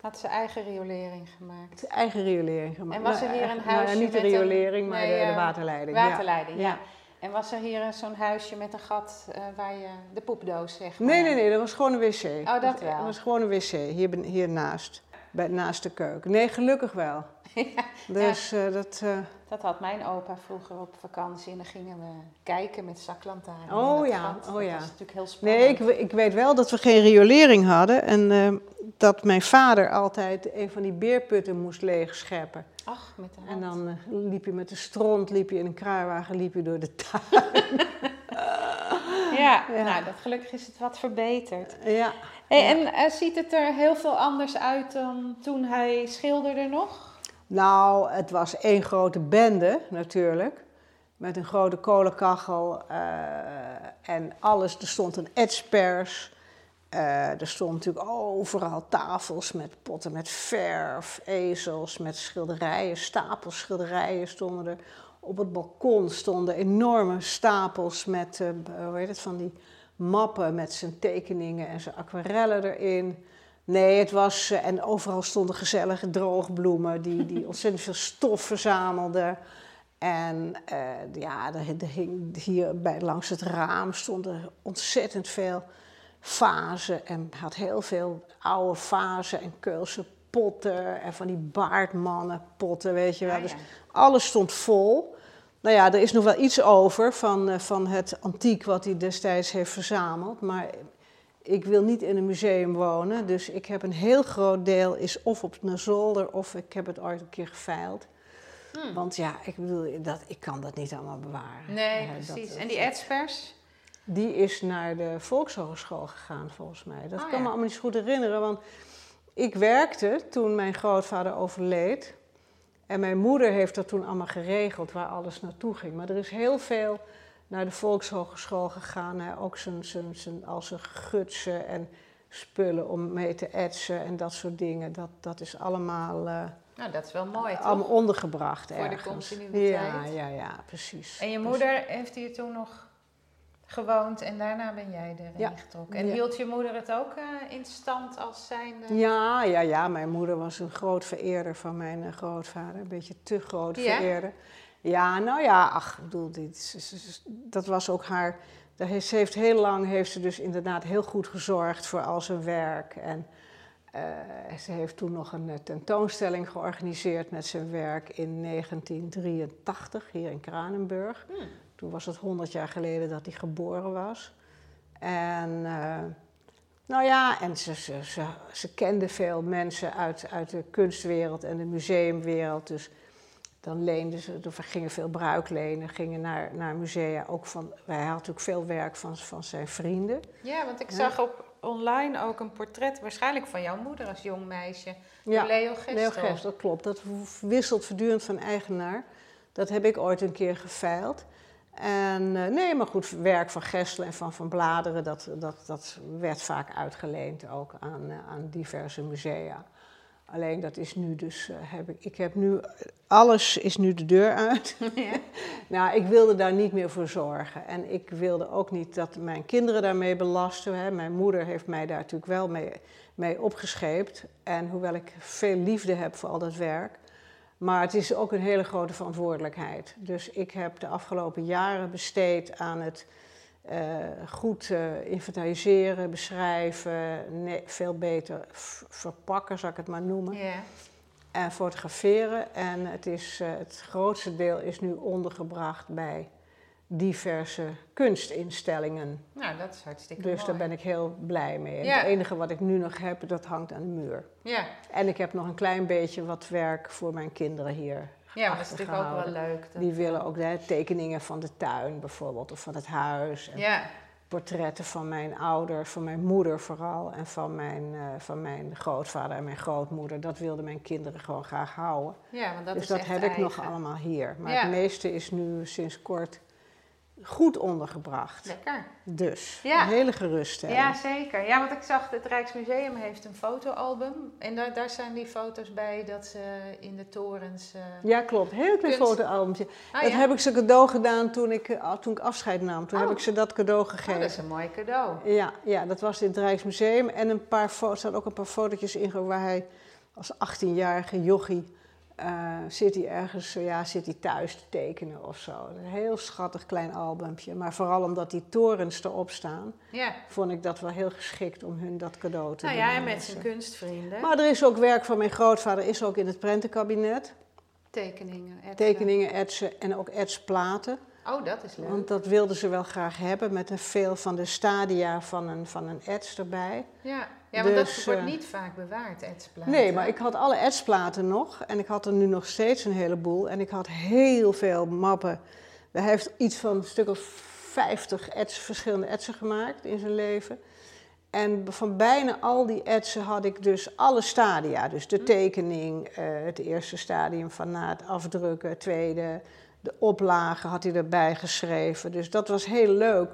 Had zijn eigen riolering gemaakt. Eigen riolering gemaakt. En was er Nou, hier een nou huisje niet de met een- riolering, maar nee, de, de eh, waterleiding. ja. Waterleiding, ja. Ja. En was er hier zo'n huisje met een gat eh, waar je de poepdoos zeg maar. Nee, nee, nee, dat was gewoon een wc. Oh, dat wel. Dat was gewoon een wc, hier, ben- hiernaast. Bij, naast de keuken. Nee, gelukkig wel. Dus eh, dat... eh, Dat had mijn opa vroeger op vakantie en dan gingen we kijken met zaklantaarn. Oh ja, oh dat ja. was natuurlijk heel spannend. Nee, ik, ik weet wel dat we geen riolering hadden. En eh, dat mijn vader altijd een van die beerputten moest leegscheppen. Ach, met de hand. En dan liep je met de stront, liep je in een kruiwagen, liep je door de tuin. Ja, Ja. nou, dat, gelukkig is het wat verbeterd. ja. Hey, Ja. En eh, ziet het er heel veel anders uit dan toen hij schilderde nog? Nou, het was één grote bende natuurlijk. Met een grote kolenkachel eh, en alles. Er stond een etspers. Eh, er stond natuurlijk overal tafels met potten met verf, ezels met schilderijen, stapels schilderijen stonden er. Op het balkon stonden enorme stapels met, eh, hoe heet het, van die mappen met zijn tekeningen en zijn aquarellen erin. Nee, het was, eh, en overal stonden gezellige droogbloemen die, die ontzettend veel stof verzamelden. En eh, ja, er, er hing hier bij, langs het raam stonden ontzettend veel vazen. En had heel veel oude vazen en keulse potten en van die baardmannenpotten, weet je wel. Ah, Dus alles stond vol. Nou ja, er is nog wel iets over van, eh, van het antiek wat hij destijds heeft verzameld. Maar ik wil niet in een museum wonen. Dus ik heb een heel groot deel is of op een zolder of ik heb het ooit een keer geveild. Hmm. Want ja, ik bedoel, dat, ik kan dat niet allemaal bewaren. Nee, Eh, precies. dat- en die etspers? die is naar de Volkshogeschool gegaan, volgens mij. Dat Oh, kan ja. me allemaal niet zo goed herinneren, want ik werkte toen mijn grootvader overleed. En mijn moeder heeft dat toen allemaal geregeld, waar alles naartoe ging. Maar er is heel veel naar de Volkshogeschool gegaan. Hè? Ook zijn, zijn, zijn, al zijn gutsen en spullen om mee te etsen en dat soort dingen. Dat, dat is allemaal, eh, Nou, dat is wel mooi, toch? allemaal ondergebracht Voor de continuïteit. Ja, ja, ja, precies. En je Dus- moeder heeft hier toen nog gewoond en daarna ben jij erin Ja. getrokken. En Ja. hield je moeder het ook eh, in stand als zijnde? Ja, ja, ja, mijn moeder was een groot vereerder van mijn eh, grootvader. Een beetje te groot Ja? vereerder. Ja, nou ja, ach, ik bedoel, dit, dat was ook haar... heeft- Ze heeft heel lang, heeft ze dus inderdaad heel goed gezorgd voor al zijn werk. En eh, ze heeft toen nog een tentoonstelling georganiseerd met zijn werk in 1983, hier in Kranenburg. Hmm. Toen was het 100 jaar geleden dat hij geboren was. En eh, nou ja, en ze, ze, ze, ze kende veel mensen uit, uit de kunstwereld en de museumwereld. Dus dan leenden ze, er gingen veel bruiklenen, gingen naar, naar musea. Ook van, wij hadden natuurlijk veel werk van, van zijn vrienden. Ja, want ik Ja. zag op online ook een portret, waarschijnlijk van jouw moeder als jong meisje, Ja, Leo Gestel. Leo Gerst, dat klopt. Dat wisselt voortdurend van eigenaar. Dat heb ik ooit een keer geveild. En eh, nee, maar goed, werk van Gestel en van Van Bladeren, dat, dat, dat werd vaak uitgeleend ook aan, eh, aan diverse musea. Alleen dat is nu dus, eh, heb ik, ik heb nu, alles is nu de deur uit. Ja. nou, ik wilde daar niet meer voor zorgen. En ik wilde ook niet dat mijn kinderen daarmee belasten. Hè. Mijn moeder heeft mij daar natuurlijk wel mee, mee opgescheept. En hoewel ik veel liefde heb voor al dat werk. Maar het is ook een hele grote verantwoordelijkheid. Dus ik heb de afgelopen jaren besteed aan het eh, goed eh, inventariseren, beschrijven, veel beter verpakken, zal ik het maar noemen. En fotograferen. En het, is, eh, het grootste deel is nu ondergebracht bij diverse kunstinstellingen. Nou, dat is hartstikke Dus mooi. daar ben ik heel blij mee. Ja. Het enige wat ik nu nog heb, dat hangt aan de muur. Ja, En ik heb nog een klein beetje wat werk voor mijn kinderen hier. ja maar dat is natuurlijk ook wel leuk. dat- Die willen ook hè, tekeningen van de tuin bijvoorbeeld, of van het huis. En Ja, portretten van mijn ouders, van mijn moeder vooral. En van mijn, eh, van mijn grootvader en mijn grootmoeder. Dat wilden mijn kinderen gewoon graag houden. ja, want dat dus is dat heb ik nog allemaal hier. Maar Ja. het meeste is nu sinds kort goed ondergebracht. Lekker. Dus Ja. een hele geruststelling. Ja, zeker. Ja, want ik zag het Rijksmuseum heeft een fotoalbum. En daar, daar zijn die foto's bij dat ze in de torens... eh, Ja, klopt. Heel klein Kunst. fotoalbumtje. Ah, dat ja? heb ik ze cadeau gedaan toen ik, eh, toen ik afscheid nam. Toen Oh. heb ik ze dat cadeau Oh, gegeven. dat is een mooi cadeau. Ja, ja, dat was in het Rijksmuseum. En een paar er staan ook een paar fotootjes in waar hij als 18-jarige jochie eh, zit hij ergens, ja, zit hij thuis te tekenen of zo. Een heel schattig klein albumpje. Maar vooral omdat die torens erop staan, Ja. vond ik dat wel heel geschikt om hun dat cadeau te Nou doen. ja, en met zijn kunstvrienden. Maar er is ook werk van mijn grootvader, is ook in het prentenkabinet. Tekeningen. etsen. Tekeningen etsen en ook etsplaten. Oh, dat is leuk. Want dat wilden ze wel graag hebben met een veel van de stadia van een, van een ets erbij. Ja, ja want Dus, dat wordt eh, niet vaak bewaard, etsplaten. Nee, maar ik had alle etsplaten nog en ik had er nu nog steeds een heleboel. En ik had heel veel mappen. Hij heeft iets van een stuk of 50 ets, verschillende etsen gemaakt in zijn leven. En van bijna al die etsen had ik dus alle stadia. Dus de tekening, eh, het eerste stadium van na het afdrukken, het tweede, de oplage had hij erbij geschreven. Dus dat was heel leuk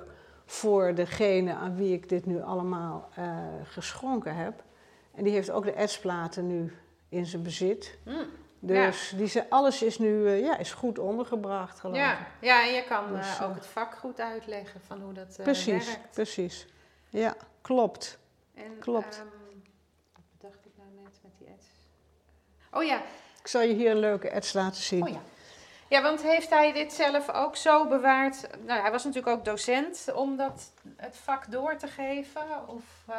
voor degene aan wie ik dit nu allemaal eh, geschonken heb. En die heeft ook de etsplaten nu in zijn bezit. Hm, Dus die alles is nu eh, ja, is goed ondergebracht, geloof Ja, ik. ja, en je kan Dus, eh, ook het vak goed uitleggen van hoe dat Precies, werkt. precies. Ja, klopt. En, Klopt. ehm, wat dacht ik nou net met die ets? Oh ja, Ik zal je hier een leuke ets laten zien. oh ja. Ja, want heeft hij dit zelf ook zo bewaard? Nou, hij was natuurlijk ook docent om dat, het vak door te geven? Of, eh,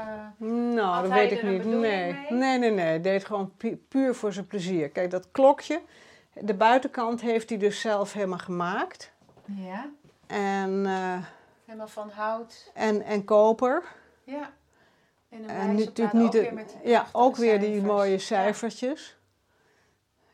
Nou, dat weet ik niet. Nee. mee? nee, nee, nee. Hij deed gewoon pu- puur voor zijn plezier. Kijk, dat klokje, de buitenkant heeft hij dus zelf helemaal gemaakt. ja, En, eh, helemaal van hout. en, en koper. Ja. En een En natuurlijk niet ook de- weer met die ja, ook weer die mooie cijfertjes. Ja,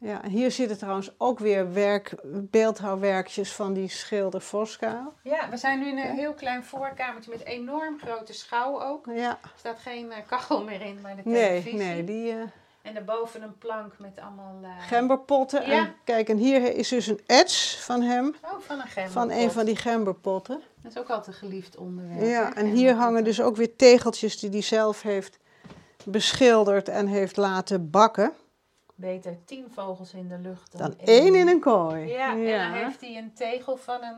en hier zitten trouwens ook weer werk, beeldhouwwerkjes van die schilder Voskuil. Ja, we zijn nu in een heel klein voorkamertje met enorm grote schouw ook. Ja, Er staat geen eh, kachel meer in, maar de nee, televisie. nee, die eh, En daarboven een plank met allemaal... eh, gemberpotten. Ja. En kijk, en hier is dus een ets van hem, Oh, van een gemberpot. van een van die gemberpotten. Dat is ook altijd een geliefd onderwerp. Ja, en hier hangen dus ook weer tegeltjes die hij zelf heeft beschilderd en heeft laten bakken. Beter tien vogels in de lucht dan, Dan één in een kooi. Ja, en dan heeft hij een tegel van een,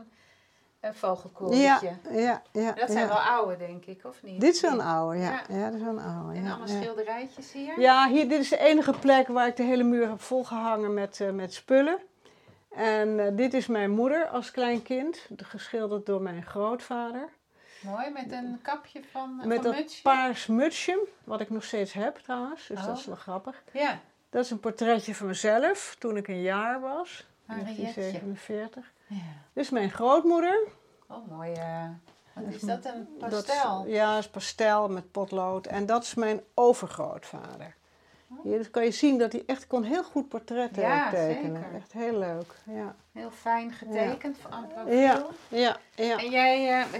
een ja, vogelkoortje. ja, ja. Dat zijn ja. wel oude, denk ik, of niet? Dit is wel een oude, ja. Ja. Ja, dat is wel een oude. En ja, allemaal ja. schilderijtjes hier. Ja, hier, dit is de enige plek waar ik de hele muur heb volgehangen met, eh, met spullen. En eh, dit is mijn moeder als klein kind, geschilderd door mijn grootvader. Mooi, met een kapje van, Met mutsje. paars mutsje, wat ik nog steeds heb trouwens, dus Oh. dat is wel grappig. Ja, Dat is een portretje van mezelf toen ik een jaar was, Henrietje. 1947. Ja. Dit is mijn grootmoeder. Oh, mooi. eh, wat is Dat dat? Een Dat pastel? is, ja, dat is pastel met potlood. En dat is mijn overgrootvader. Hier dus kan je zien dat hij echt kon heel goed portretten Ja, tekenen. zeker. Echt heel leuk. Ja, Heel fijn getekend van profiel. ja, ja. ja. En jij, eh,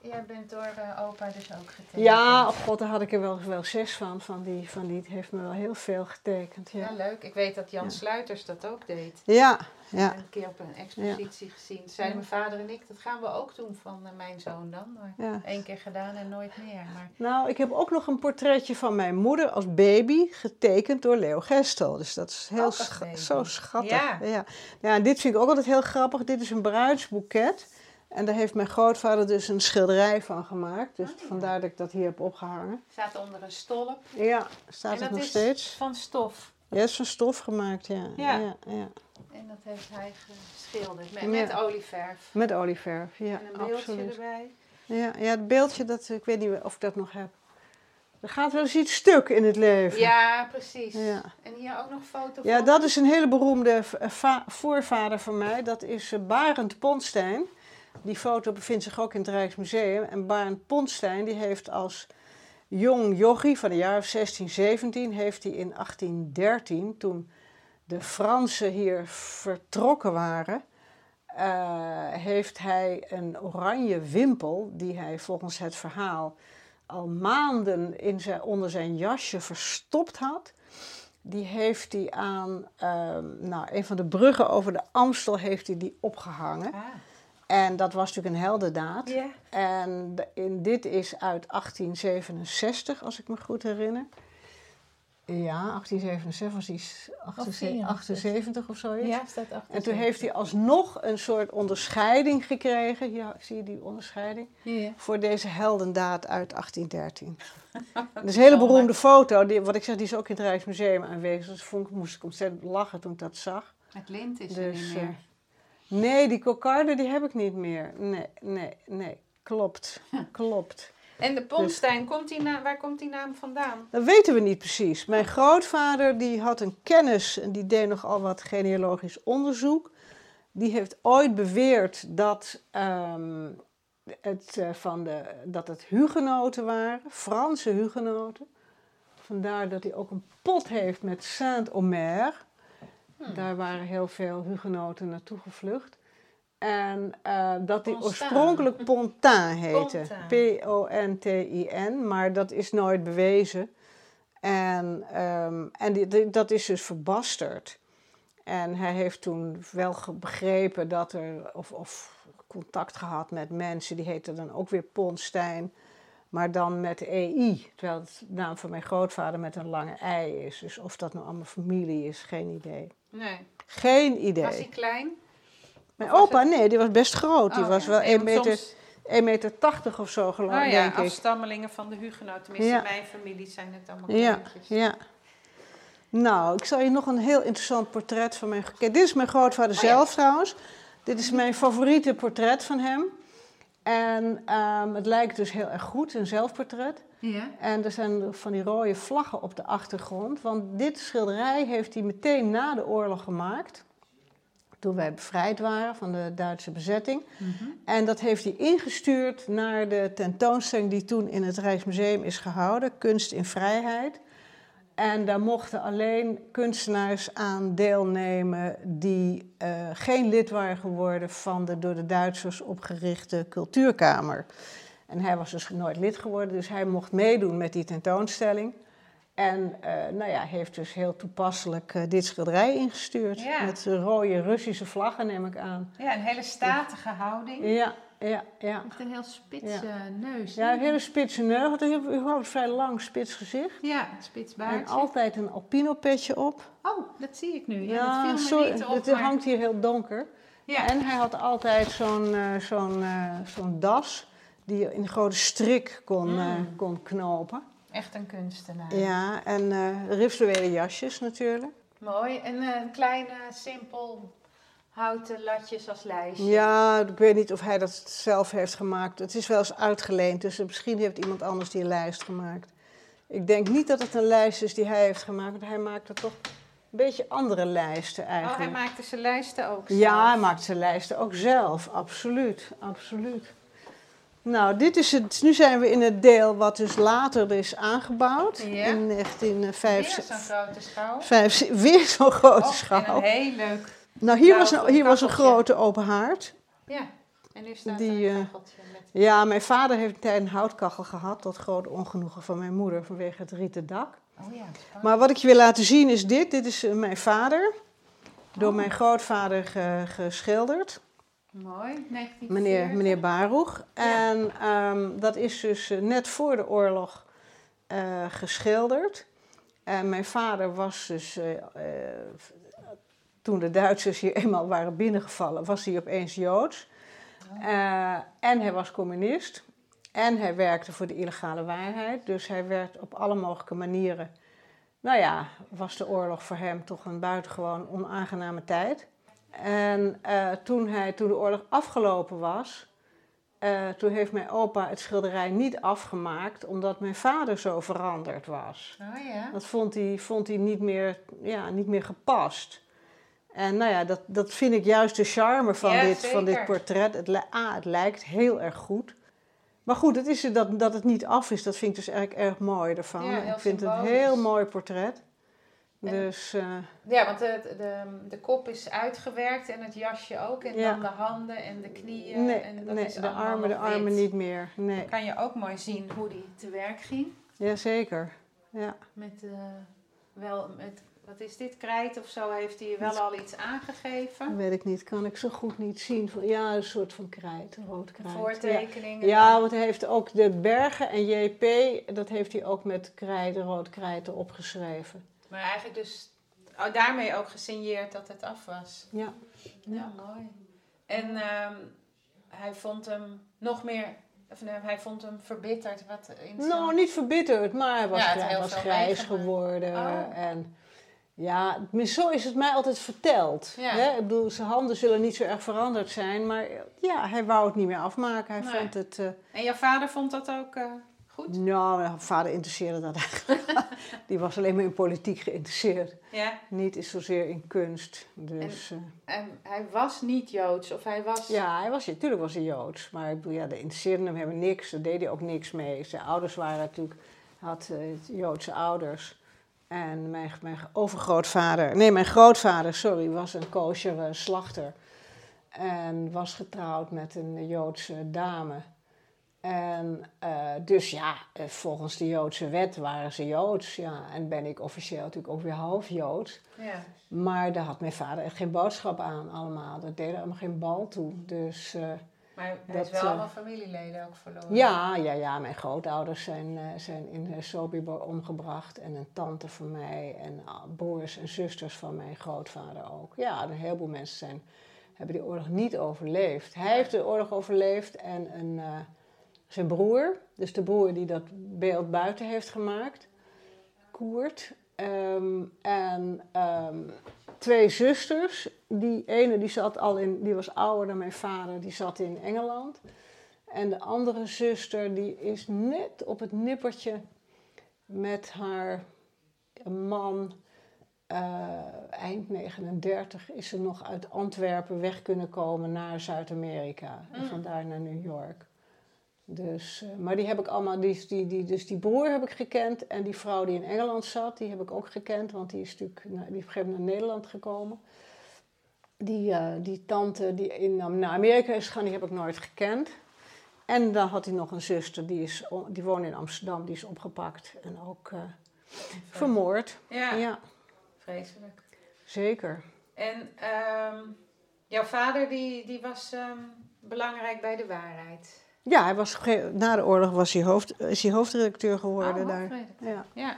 jij bent door eh, opa dus ook getekend. Ja, oh god, daar had ik er wel, wel zes van. Van die, van die het heeft me wel heel veel getekend. Ja, Ja, leuk. Ik weet dat Jan Ja. Sluiters dat ook deed. ja, ja. Een keer op een expositie gezien. Zeiden mijn vader en ik, dat gaan we ook doen van eh, mijn zoon dan. Maar één keer gedaan en nooit meer. Maar Nou, ik heb ook nog een portretje van mijn moeder als baby getekend door Leo Gestel. Dus dat is heel baby. zo schattig. Ja. Ja. Ja. en dit vind ik ook altijd heel grappig. Dit is een bruidsboeket. En daar heeft mijn grootvader dus een schilderij van gemaakt. Dus Oh, ja. vandaar dat ik dat hier heb opgehangen. staat onder een stolp. Ja, staat en het dat nog is steeds? van stof. Ja, is van stof gemaakt, ja. Ja. ja, ja. En dat heeft hij geschilderd met, Ja. met olieverf. Met olieverf, ja, en een beeldje absoluut. erbij. Ja, ja, het beeldje, dat, ik weet niet of ik dat nog heb. Er gaat wel eens iets stuk in het leven. Ja, precies. Ja. En hier ook nog foto Ja, van. dat is een hele beroemde voorvader van mij. Dat is eh, Barend Ponstein. Die foto bevindt zich ook in het Rijksmuseum. En Barend Ponstein die heeft als jong jochie van de jaar of 16, 17... heeft hij in 1813, toen de Fransen hier vertrokken waren... eh, heeft hij een oranje wimpel, die hij volgens het verhaal al maanden in zijn, onder zijn jasje verstopt had. Die heeft hij aan ehm, nou, een van de bruggen over de Amstel heeft hij die opgehangen. Ah. En dat was natuurlijk een heldendaad. Ja. En in, dit is uit 1867, als ik me goed herinner. Ja, 1867 was hij s- 78 78 of zoiets. Ja, staat achter. En toen heeft hij alsnog een soort onderscheiding gekregen. Hier zie je die onderscheiding. Ja. Voor deze heldendaad uit 1813. Dat is een hele beroemde foto. Die, wat ik zeg, die is ook in het Rijksmuseum aanwezig. Dus vond ik, moest ik ontzettend lachen toen ik dat zag. Het lint is er Dus, niet meer. Nee, die kokarde die heb ik niet meer. Nee, nee, nee. Klopt, klopt. En de Ponstein, komt die waar komt die naam vandaan? Dat weten we niet precies. Mijn grootvader die had een kennis en die deed nogal wat genealogisch onderzoek. Die heeft ooit beweerd dat, ehm, het, eh, van de, dat het hugenoten waren, Franse hugenoten. Vandaar dat hij ook een pot heeft met Saint-Omer. Daar waren heel veel hugenoten naartoe gevlucht. En eh, dat die oorspronkelijk Pontin heette. Pontin. Maar dat is nooit bewezen. En, ehm, en die, die- dat is dus verbasterd. En hij heeft toen wel begrepen dat er, of, of contact gehad met mensen, die heten dan ook weer Ponstein, maar dan met EI. Terwijl het de naam van mijn grootvader met een lange ei is. Dus of dat nou allemaal familie is, geen idee. Nee. Geen idee. Was hij klein? Mijn opa, nee, die was best groot. Die Oh, was ja. wel Nee, 1 want meter, soms- 1 meter 80 of zo, geloof Oh ja, denk ik. afstammelingen van de hugenoten. Tenminste, Ja. in mijn familie zijn het allemaal Ja, kleintjes. ja. Nou, ik zal je nog een heel interessant portret van mijn... Kijk, dit is mijn grootvader Oh zelf trouwens. Dit is mijn favoriete portret van hem. En ehm, het lijkt dus heel erg goed, een zelfportret. Ja. En er zijn van die rode vlaggen op de achtergrond. Want dit schilderij heeft hij meteen na de oorlog gemaakt. Toen wij bevrijd waren van de Duitse bezetting. Mhm. En dat heeft hij ingestuurd naar de tentoonstelling die toen in het Rijksmuseum is gehouden, Kunst in Vrijheid. En daar mochten alleen kunstenaars aan deelnemen die eh, geen lid waren geworden van de door de Duitsers opgerichte cultuurkamer. En hij was dus nooit lid geworden, dus hij mocht meedoen met die tentoonstelling. En eh, nou ja, heeft dus heel toepasselijk eh, dit schilderij ingestuurd. Ja. Met de rode Russische vlaggen, neem ik aan. Ja, een hele statige houding. Ja, ja, ja. Met een heel spits Ja. eh, neus. Ja, een hele spitse neus. Had een vrij lang spits gezicht. Ja, spits En baardje. altijd een alpino petje op. Oh, dat zie ik nu. Ja, dat viel me sorry, niet op. het maar- hangt hier heel donker. Ja. En hij had altijd zo'n eh, zo'n zo'n das die je in een grote strik kon, eh, Mm. kon knopen. Echt een kunstenaar. Ja, en eh rifluwelen jasjes natuurlijk. Mooi. En eh, een kleine, simpel houten latjes als lijstje. Ja, ik weet niet of hij dat zelf heeft gemaakt. Het is wel eens uitgeleend, dus misschien heeft iemand anders die lijst gemaakt. Ik denk niet dat het een lijst is die hij heeft gemaakt, want hij maakte toch een beetje andere lijsten Oh, hij eigenlijk. maakte zijn lijsten ook Ja, zelf. hij maakt zijn lijsten ook zelf, absoluut, absoluut. Nou, dit is het, nu zijn we in het deel wat dus later is aangebouwd. Ja. In Weer 1905. zo'n grote schouw. Vijf, weer zo'n grote Oh, schouw. En een heel leuk. Nou, hier was een, hier was een grote open haard. Ja. En nu staat Die, een eh, kacheltje met... Ja, mijn vader heeft een tijd een houtkachel gehad, tot groot ongenoegen van mijn moeder vanwege het rieten dak. Oh ja. Maar wat ik je wil laten zien is dit. Dit is eh, mijn vader, door mijn grootvader ge- geschilderd. Mooi, 1940. Meneer, meneer Baruch. Ja. En ehm, dat is dus eh, net voor de oorlog eh, geschilderd. En mijn vader was dus, eh, toen de Duitsers hier eenmaal waren binnengevallen, was hij opeens Joods. Eh, en hij was communist. En hij werkte voor de illegale waarheid. Dus hij werd op alle mogelijke manieren. Nou ja, was de oorlog voor hem toch een buitengewoon onaangename tijd. En eh, toen, hij, toen de oorlog afgelopen was, eh, toen heeft mijn opa het schilderij niet afgemaakt, omdat mijn vader zo veranderd was. Oh ja. Dat vond hij, vond hij niet, meer, ja, niet meer gepast. En nou ja, dat, dat vind ik juist de charme van, Ja, dit, van dit portret. Het, li- A, het lijkt heel erg goed. Maar goed, het is, dat, dat het niet af is, dat vind ik dus eigenlijk erg mooi ervan. Ja, ik vind het een heel mooi portret. Dus eh, Ja, want de, de, de kop is uitgewerkt en het jasje ook. En Ja. dan de handen en de knieën. nee, en dat nee is de armen, de armen wit. niet meer. Nee, kan je ook mooi zien hoe die te werk ging. jazeker. Ja. Met, eh, wel, met, wat is dit, krijt of zo, heeft hij wel al iets aangegeven. Dat weet ik niet, kan ik zo goed niet zien. Ja, een soort van krijt, rood krijt. Ja. Voortekeningen. Ja, want hij heeft ook de bergen en JP, dat heeft hij ook met krijt, rood krijt erop geschreven. Maar eigenlijk dus oh, daarmee ook gesigneerd dat het af was. Ja. Ja, mooi. En ehm, hij vond hem nog meer, of nee, hij vond hem verbitterd. Wat in zijn- Nou, niet verbitterd, maar hij was, Ja, was grijs geworden. Oh. En ja, zo is het mij altijd verteld. Ja. Hè? Ik bedoel, zijn handen zullen niet zo erg veranderd zijn, maar ja, hij wou het niet meer afmaken. Hij Nee. vond het... eh, En jouw vader vond dat ook eh, goed? nou, mijn vader interesseerde dat eigenlijk. Die was alleen maar in politiek geïnteresseerd. Ja. Niet is zozeer in kunst. Dus, eh, En hij was niet Joods, of hij was... ja, hij was, natuurlijk was hij Joods. Maar ik bedoel, ja, de interesseerde hem helemaal niks. Daar deed hij ook niks mee. Zijn ouders waren natuurlijk, had eh, Joodse ouders. En mijn, mijn overgrootvader, nee, mijn grootvader, sorry, was een kosher eh, slachter. En was getrouwd met een Joodse dame. En eh, dus ja, eh, volgens de Joodse wet waren ze Joods. Ja, en ben ik officieel natuurlijk ook weer half Joods. Ja. Maar daar had mijn vader echt geen boodschap aan allemaal. Dat deed er allemaal geen bal toe. Dus eh, Maar hij Dat, wel allemaal familieleden ook verloren. ja, ja, ja, mijn grootouders zijn, zijn in Sobibor omgebracht. En een tante van mij en broers en zusters van mijn grootvader ook. Ja, een heleboel mensen zijn, hebben die oorlog niet overleefd. Hij heeft de oorlog overleefd en een, zijn broer, dus de broer die dat beeld buiten heeft gemaakt, Koert. Ehm, en ehm, twee zusters. Die ene die zat al in, die was ouder dan mijn vader, die zat in Engeland. En de andere zuster die is net op het nippertje met haar man. eh, eind 39 is ze nog uit Antwerpen weg kunnen komen naar Zuid-Amerika. En Mm. vandaar naar New York. Dus, eh, maar die heb ik allemaal, die, die, die, dus die broer heb ik gekend en die vrouw die in Engeland zat, die heb ik ook gekend, want die is natuurlijk na- die is op een gegeven moment naar Nederland gekomen. Die, eh, die tante die in, naar Amerika is gegaan, die heb ik nooit gekend. En dan had hij nog een zuster, die, is, die woonde in Amsterdam, die is opgepakt en ook eh, vermoord. Ja, Ja, vreselijk. zeker. En ehm, jouw vader die, die was ehm, belangrijk bij de waarheid. Ja, hij was, na de oorlog was hij, hoofd, is hij hoofdredacteur geworden Oh, daar. Ja. Ja.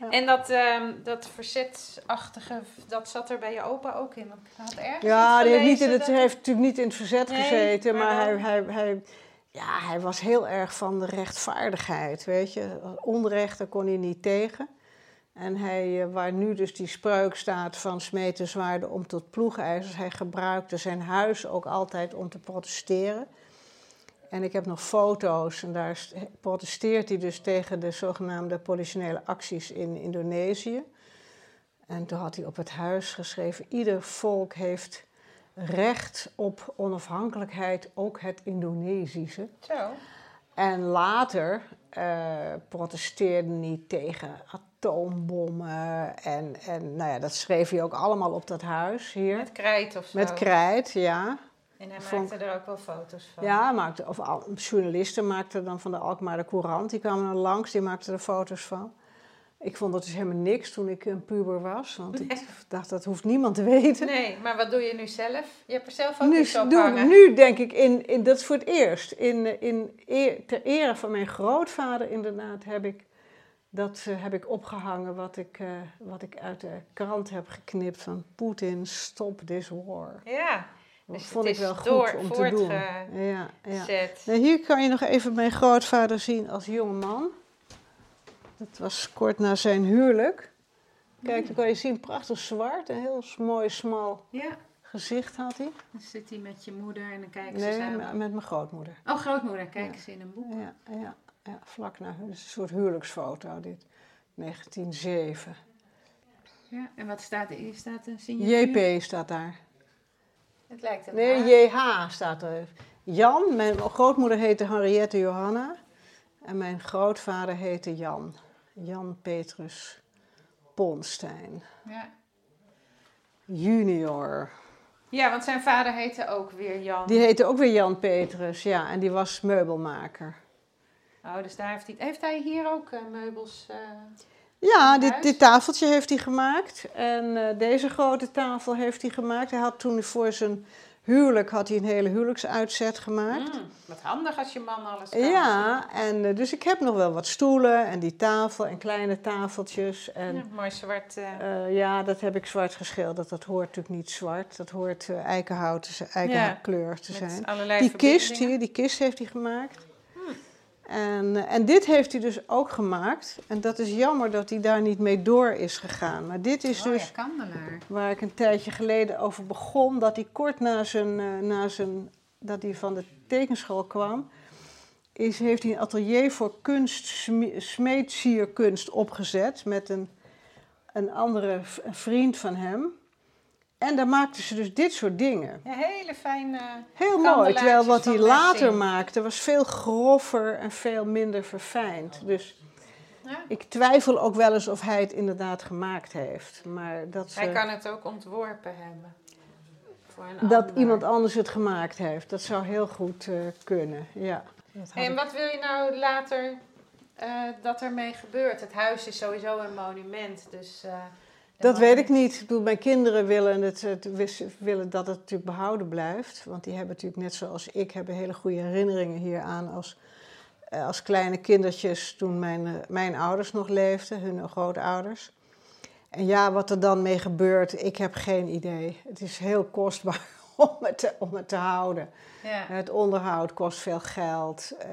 Ja. En dat, ehm, dat verzetsachtige, dat zat er bij je opa ook in. Had ergens Ja, die heeft, niet in het, dat- heeft natuurlijk niet in het verzet Nee, gezeten, maar maar, hij, hij, hij, ja, hij was heel erg van de rechtvaardigheid, weet je. Onrecht, daar kon hij niet tegen. En hij, eh, waar nu dus die spreuk staat van smeten zwaarden om tot ploegijzers, hij gebruikte zijn huis ook altijd om te protesteren. En ik heb nog foto's en daar st- protesteert hij dus tegen de zogenaamde politionele acties in Indonesië. En toen had hij op het huis geschreven: ieder volk heeft recht op onafhankelijkheid, ook het Indonesische. Zo. En later eh, protesteerde hij tegen atoombommen. En, en nou ja, dat schreef hij ook allemaal op dat huis hier. Met krijt of zo. Met krijt, ja. En hij Vond maakte er ook wel foto's van. Ja, maakte, of al- journalisten maakten dan van de Alkmaar de Courant. Die kwamen dan langs, die maakten er foto's van. Ik vond dat dus helemaal niks toen ik een puber was. Want ik dacht, dat hoeft niemand te weten. Nee, maar wat doe je nu zelf? Je hebt er zelf ook Nu, iets op doe, hangen. nu denk ik, in, in, dat is voor het eerst. In, in, ter ere van mijn grootvader inderdaad heb ik dat eh, heb ik opgehangen wat ik, eh, wat ik uit de krant heb geknipt van Poetin, stop this war. Ja, Dus vond ik wel goed om te doen. Ja, ja. zet. Nou, hier kan je nog even mijn grootvader zien als jonge man. Dat was kort na zijn huwelijk. Kijk, dan kan je zien, prachtig zwart. Een heel mooi, smal Ja, gezicht had hij. dan zit hij met je moeder en dan kijken ze Nee, samen. met, met mijn grootmoeder. Oh, grootmoeder, kijken ze in een boek. Ja, ja, ja vlak na. Een soort huwelijksfoto, dit. 1907. Ja, en wat staat er? Hier staat een signatuur. JP staat daar. Het lijkt een Nee. JH staat er. Jan, mijn grootmoeder heette Henriette Johanna. En mijn grootvader heette Jan. Jan Petrus Ponstein. Ja. Junior. ja, want zijn vader heette ook weer Jan. Die heette ook weer Jan Petrus, ja. En die was meubelmaker. Oh, dus daar heeft hij... Heeft hij hier ook eh, meubels? eh, Ja, dit, dit tafeltje heeft hij gemaakt. En eh, deze grote tafel heeft hij gemaakt. Hij had toen voor zijn huwelijk had hij een hele huwelijksuitzet gemaakt. mm, wat handig als je man alles kan. Ja, en eh, dus ik heb nog wel wat stoelen en die tafel en kleine tafeltjes. En Ja, mooi zwart. eh, ja, dat heb ik zwart geschilderd. Dat hoort natuurlijk niet zwart. Dat hoort eikenhout, te zijn- eikenkleur te met zijn. Die kist hier, die kist heeft hij gemaakt. En, eh, en dit heeft hij dus ook gemaakt. En dat is jammer dat hij daar niet mee door is gegaan. Maar dit is Oh dus ja, waar ik een tijdje geleden over begon. Dat hij kort na zijn, eh, na zijn dat hij van de tekenschool kwam, is, heeft hij een atelier voor kunst, opgezet met een, een andere vriend van hem. En daar maakten ze dus dit soort dingen. Ja, hele fijne... Heel mooi, terwijl wat hij later maakte was veel grover en veel minder verfijnd. Dus Ja. ik twijfel ook wel eens of hij het inderdaad gemaakt heeft. Maar dat, Hij eh, kan het ook ontworpen hebben. Voor een dat ander. iemand anders het gemaakt heeft, dat zou heel goed eh, kunnen. Ja. En wat wil je nou later eh, dat ermee gebeurt? Het huis is sowieso een monument, dus... eh, Dat weet ik niet. Ik bedoel, mijn kinderen willen, het, willen dat het natuurlijk behouden blijft. Want die hebben natuurlijk net zoals ik hebben hele goede herinneringen hieraan als, eh, als kleine kindertjes toen mijn, eh, mijn ouders nog leefden, hun grootouders. En ja, wat er dan mee gebeurt, ik heb geen idee. Het is heel kostbaar om het te, om het te houden. Ja. Het onderhoud kost veel geld. eh,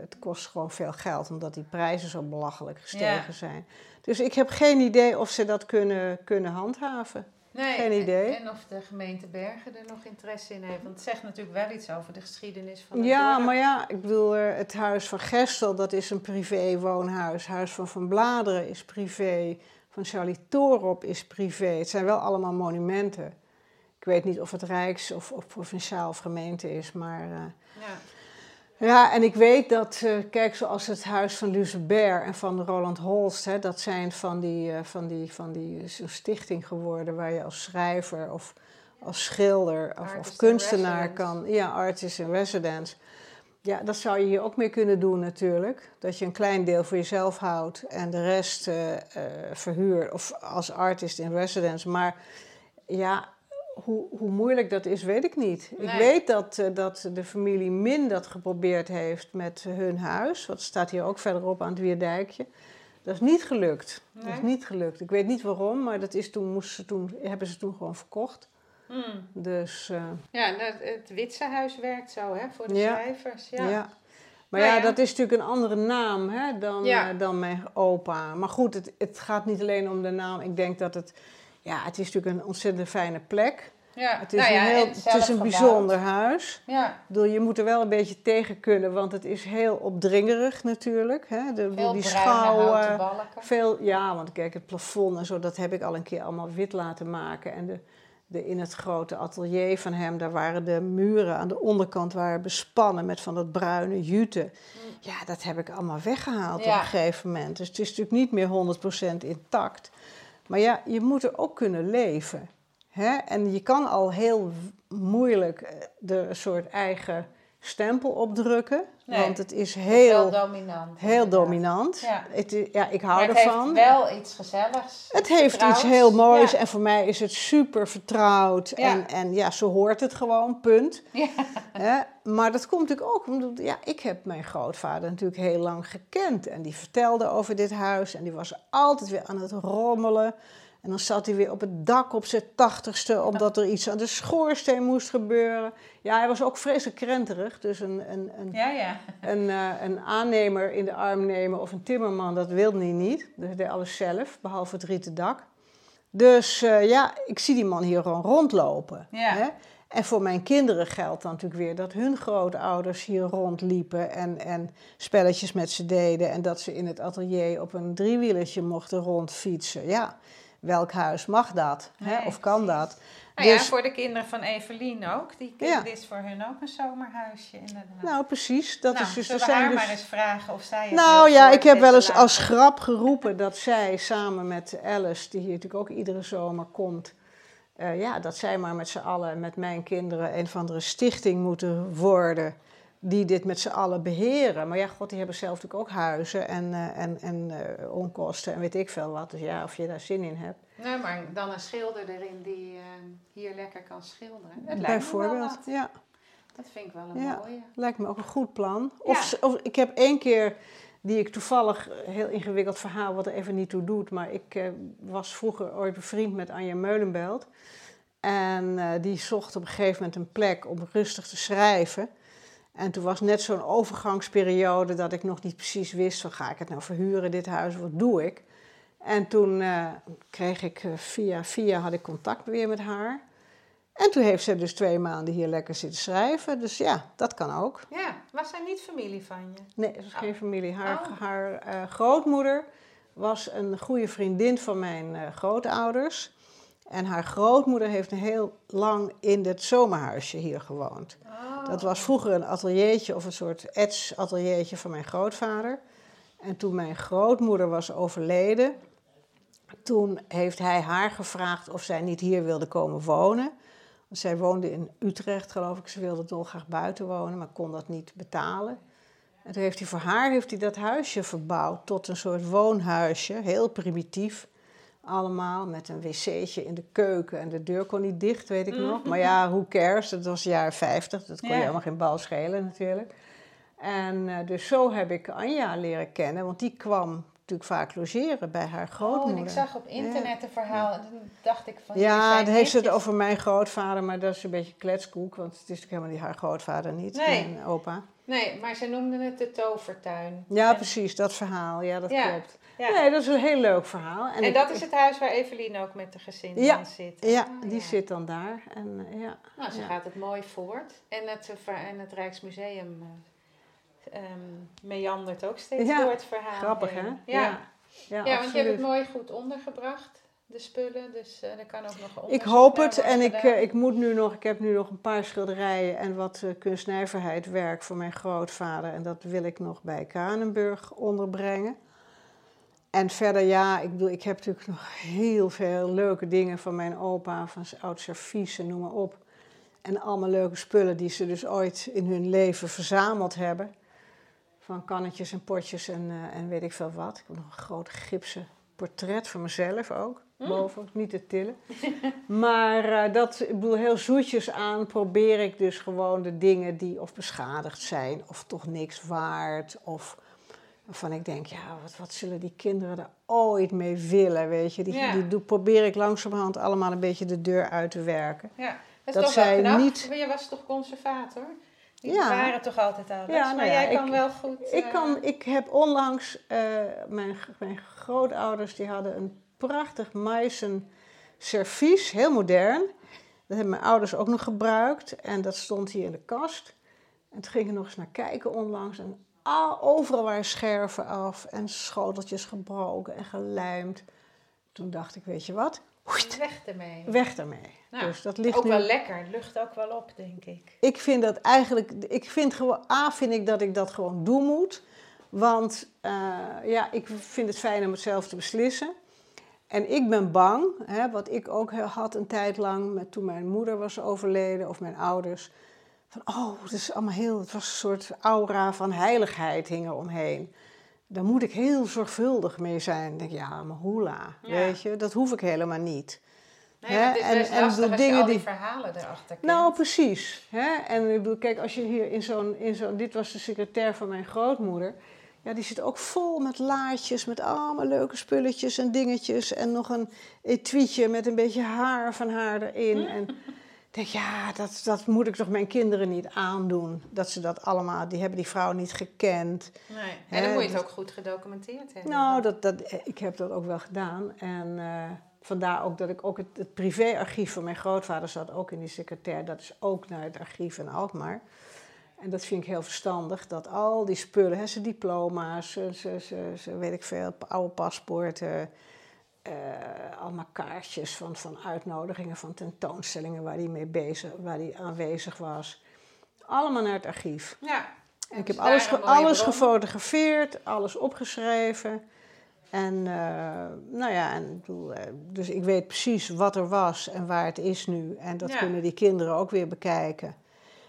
het kost gewoon veel geld, omdat die prijzen zo belachelijk gestegen Ja. zijn. Dus ik heb geen idee of ze dat kunnen, kunnen handhaven. Nee, Geen idee. En, en of de gemeente Bergen er nog interesse in heeft. Want het zegt natuurlijk wel iets over de geschiedenis van het Ja, dorp. maar ja, ik bedoel, eh, het huis van Gestel, dat is een privé-woonhuis. Huis van Van Bladeren is privé. Van Charlie Torop is privé. Het zijn wel allemaal monumenten. Ik weet niet of het Rijks of, of provinciaal of gemeente is, maar... eh, Ja. Ja, en ik weet dat, eh, kijk, zoals het huis van Lucebert en van Roland Holst, hè, dat zijn van die, eh, van die, van die stichting geworden waar je als schrijver of als schilder of, of kunstenaar kan. Ja, artist in residence. Ja, dat zou je hier ook mee kunnen doen natuurlijk. Dat je een klein deel voor jezelf houdt en de rest verhuurt of als artist in residence. Maar ja, hoe, hoe moeilijk dat is, weet ik niet. Ik weet dat, eh, dat de familie Min dat geprobeerd heeft met hun huis. Dat staat hier ook verderop aan het Wierdijkje. Dat is niet gelukt. Dat is niet gelukt. Ik weet niet waarom, maar dat is toen, moesten ze toen, hebben ze toen gewoon verkocht. Hmm. Dus eh, Ja, en het, Witse huis werkt zo, hè, voor de Ja. schrijvers. ja. Ja. Maar Nou ja, ja. dat is natuurlijk een andere naam hè, dan, eh, dan mijn opa. Maar goed, het, het gaat niet alleen om de naam. Ik denk dat het... Ja, het is natuurlijk een ontzettend fijne plek. Ja. Het is nou ja, een, heel, het is een bijzonder huis. Ja, Ik bedoel, je moet er wel een beetje tegen kunnen, want het is heel opdringerig natuurlijk. Hè? De, veel die bruine schouw, houten balken. veel, ja, want kijk, het plafond en zo, dat heb ik al een keer allemaal wit laten maken. En de, de, in het grote atelier van hem, daar waren de muren aan de onderkant waren bespannen met van dat bruine jute. Ja, dat heb ik allemaal weggehaald op een gegeven moment. Dus het is natuurlijk niet meer 100% intact. Maar ja, je moet er ook kunnen leven. Hè? En je kan al heel moeilijk eh, de soort eigen stempel opdrukken. Nee. Want het is Heel heel, dominant. heel dominant. Ja. Het, i- ja, ik hou Maar het ervan. heeft wel iets gezelligs. Het heeft iets heel moois Ja. en voor mij is het super vertrouwd. Ja. En, en ja, zo hoort het gewoon, punt. Ja. Maar dat komt natuurlijk ook omdat, ja, ik heb mijn grootvader natuurlijk heel lang gekend. En die vertelde over dit huis en die was altijd weer aan het rommelen. En dan zat hij weer op het dak op zijn tachtigste, omdat er iets aan de schoorsteen moest gebeuren. Ja, hij was ook vreselijk krenterig. Dus een, een, een, Ja, ja. een, eh, een aannemer in de arm nemen of een timmerman, dat wilde hij niet. Dus hij deed alles zelf, behalve het rieten dak. Dus eh, ja, ik zie die man hier gewoon rondlopen. Ja. Hè? En voor mijn kinderen geldt dan natuurlijk weer dat hun grootouders hier rondliepen en, en spelletjes met ze deden. En dat ze in het atelier op een driewielertje mochten rondfietsen. Ja, welk huis mag dat? hè? Of kan precies. dat? Nou ja, Dus- voor de kinderen van Evelien ook. Die, Ja. Dit is voor hun ook een zomerhuisje inderdaad. Nou, precies. Dat Nou, is dus, zullen we zijn haar dus maar eens vragen of zij het Nou ja, ik heb wel eens als grap geroepen dat zij samen met Alice, die hier natuurlijk ook iedere zomer komt, eh, ja, dat zij maar met z'n allen, met mijn kinderen, een of andere stichting moeten worden die dit met z'n allen beheren. Maar ja, god, die hebben zelf natuurlijk ook huizen en, eh, en, en eh, onkosten en weet ik veel wat. Dus ja, of je daar zin in hebt. Nee, maar dan een schilder erin die eh, hier lekker kan schilderen. Het lijkt Bijvoorbeeld, ja. Dat vind ik wel een Ja. mooie. Lijkt me ook een goed plan. Of, of ik heb één keer, die ik toevallig, heel ingewikkeld verhaal wat er even niet toe doet, maar ik eh, was vroeger ooit bevriend met Anja Meulenbelt. En eh, die zocht op een gegeven moment een plek om rustig te schrijven. En toen was net zo'n overgangsperiode dat ik nog niet precies wist, van ga ik het nou verhuren, dit huis, wat doe ik? En toen eh, kreeg ik eh, via via had ik contact weer met haar. En toen heeft ze dus twee maanden hier lekker zitten schrijven. Dus ja, dat kan ook. Ja, was zij niet familie van je? Nee, het is geen familie. Haar, Oh. haar eh, grootmoeder was een goede vriendin van mijn grootouders. En haar grootmoeder heeft heel lang in het zomerhuisje hier gewoond. Oh. Dat was vroeger een ateliertje of een soort etsateliertje van mijn grootvader. En toen mijn grootmoeder was overleden, toen heeft hij haar gevraagd of zij niet hier wilde komen wonen. Want zij woonde in Utrecht, geloof ik. Ze wilde dolgraag buiten wonen, maar kon dat niet betalen. En toen heeft hij voor haar heeft hij dat huisje verbouwd tot een soort woonhuisje, heel primitief. Allemaal met een wc'tje in de keuken en de deur kon niet dicht, weet ik nog. Maar ja, who cares? Dat was jaren 50, dat kon je helemaal geen bal schelen natuurlijk. En eh, dus zo heb ik Anja leren kennen, want die kwam natuurlijk vaak logeren bij haar Oh, grootmoeder. en ik zag op internet een verhaal en toen dacht ik van... Ja, dan heeft ze het over mijn grootvader, maar dat is een beetje kletskoek, want het is natuurlijk helemaal niet haar grootvader niet, Nee. mijn opa. Nee, maar ze noemden het de tovertuin. Ja, En- precies, dat verhaal, ja, dat Ja, klopt. Ja. Nee, dat is een heel leuk verhaal. En, ik- dat is het huis waar Evelien ook met de gezin Ja, in zit. Ja, Ah, die ja. zit dan daar. En, eh, ja. Nou, ze Ja. gaat het mooi voort. En het, eh, ver- en het Rijksmuseum ehm, meandert ook steeds Ja, door het verhaal. Grappig, hè? Ja, ja. ja, want je hebt het mooi goed ondergebracht, de spullen. Dus eh er kan ook nog Ik hoop het en ik, ik moet nu nog, ik heb nu nog een paar schilderijen en wat uh, kunstnijverheid werk voor mijn grootvader. En dat wil ik nog bij Kranenburg onderbrengen. En verder, ja, ik bedoel, ik heb natuurlijk nog heel veel leuke dingen van mijn opa, van zijn oud servies en noem maar op. En allemaal leuke spullen die ze dus ooit in hun leven verzameld hebben. Van kannetjes en potjes en, eh, en weet ik veel wat. Ik heb nog een groot gipsen portret van mezelf ook. Boven, niet te tillen. maar eh, dat, ik bedoel, heel zoetjes aan probeer ik dus gewoon de dingen die of beschadigd zijn, of toch niks waard, of waarvan ik denk, ja, wat, wat zullen die kinderen er ooit mee willen, weet je. Die, Ja. die probeer ik langzamerhand allemaal een beetje de deur uit te werken. Ja, dat dat zij niet- Maar Je was toch conservator? Die Ja. waren toch altijd alles? Ja, nou maar ja, jij kan ik- wel goed... Ik, eh, kan, ik heb onlangs, eh, mijn, mijn grootouders die hadden een prachtig Meissen servies, heel modern. Dat hebben mijn ouders ook nog gebruikt en dat stond hier in de kast. En toen ging ik nog eens naar kijken onlangs en al, overal waren scherven af en schoteltjes gebroken en gelijmd. Toen dacht ik, weet je wat, Weg ermee. weg daarmee. Nou, dus dat ligt ook nu... wel lekker. Het lucht ook wel op, denk ik. Ik vind dat eigenlijk, ik vind gewoon, A vind ik dat ik dat gewoon doen moet. Want eh, ja, ik vind het fijn om het zelf te beslissen. En ik ben bang, hè, wat ik ook had een tijd lang, met, toen mijn moeder was overleden of mijn ouders. Van, oh, het is allemaal heel, het was een soort aura van heiligheid hing er omheen. Daar moet ik heel zorgvuldig mee zijn. Ik denk, ja, maar hoela, Ja. weet je, dat hoef ik helemaal niet. Nee, Hè, want het is en- en dingen al die die- verhalen erachter kent. Nou, precies. Hè? En ik bedoel, kijk, als je hier in zo'n, in zo'n... Dit was de secretair van mijn grootmoeder. Ja, die zit ook vol met laadjes, met allemaal leuke spulletjes en dingetjes. En nog een etuietje met een beetje haar van haar erin. En ik denk, ja, dat, dat moet ik toch mijn kinderen niet aandoen. Dat ze dat allemaal... Die hebben die vrouw niet gekend. Nee. En dan moet je het ook goed gedocumenteerd hebben. Nou, dat, dat, ik heb dat ook wel gedaan. En eh, vandaar ook dat ik ook het, het privéarchief van mijn grootvader zat ook in die secretair. Dat is ook naar het archief in Alkmaar. En dat vind ik heel verstandig, dat al die spullen, hè, zijn diploma's, ze, ze weet ik veel, oude paspoorten, eh, allemaal kaartjes van, van uitnodigingen van tentoonstellingen waar hij mee bezig, waar hij aanwezig was. Allemaal naar het archief. Ja. En Ik dus heb alles, alles bron. gefotografeerd, alles opgeschreven. En eh, nou ja, en, eh, dus ik weet precies wat er was en waar het is nu. En dat Ja. kunnen die kinderen ook weer bekijken.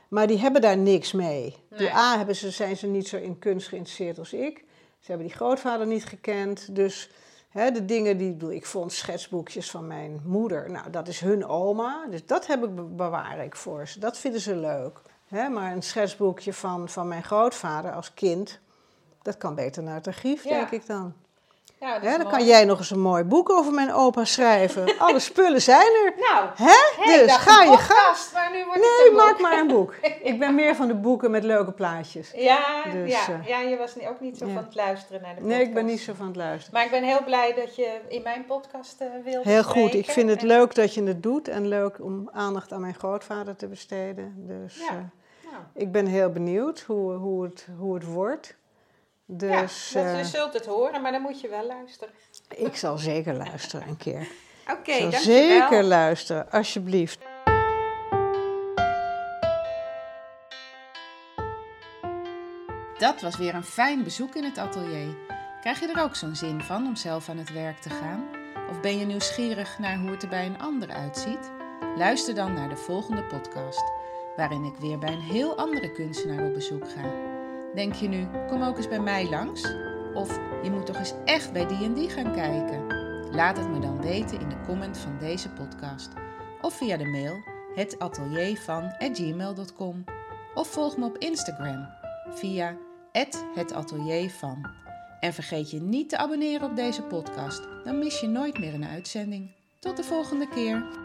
Maar die hebben daar niks mee. Nee. Die A hebben ze, zijn ze niet zo in kunst geïnteresseerd als ik. Ze hebben die grootvader niet gekend. Dus de dingen die ik bedoel, ik vond schetsboekjes van mijn moeder. Nou, dat is hun oma. Dus dat heb ik, be- bewaar ik voor ze. Dat vinden ze leuk. Maar een schetsboekje van, van mijn grootvader als kind, dat kan beter naar het archief, Ja. denk ik dan. Dan mooi. kan jij nog eens een mooi boek over mijn opa schrijven. Alle spullen zijn er. Nou, Hè? hey, dus ga een je podcast, maar nu wordt Nee, maak maar een boek. Ik ben meer van de boeken met leuke plaatjes. Ja, Dus, ja, eh, ja, je was ook niet zo ja. van het luisteren naar de podcast. Nee, ik ben niet zo van het luisteren. Maar ik ben heel blij dat je in mijn podcast eh wilde Heel goed. Ik vind het En- leuk dat je het doet en leuk om aandacht aan mijn grootvader te besteden. Dus Ja. eh, Nou, ik ben heel benieuwd hoe, hoe, het, hoe het wordt. Dus ja, dat- eh, je zult het horen, maar dan moet je wel luisteren. ik zal zeker luisteren een keer. Oké, dankjewel. zeker luisteren, alsjeblieft. Dat was weer een fijn bezoek in het atelier. Krijg je er ook zo'n zin van om zelf aan het werk te gaan? Of ben je nieuwsgierig naar hoe het er bij een ander uitziet? Luister dan naar de volgende podcast, waarin ik weer bij een heel andere kunstenaar op bezoek ga. Denk je nu, kom ook eens bij mij langs? Of je moet toch eens echt bij die en die gaan kijken? Laat het me dan weten in de comment van deze podcast. Of via de mail hetateliervan@gmail.com Of volg me op Instagram via @hetateliervan. En vergeet je niet te abonneren op deze podcast, dan mis je nooit meer een uitzending. Tot de volgende keer.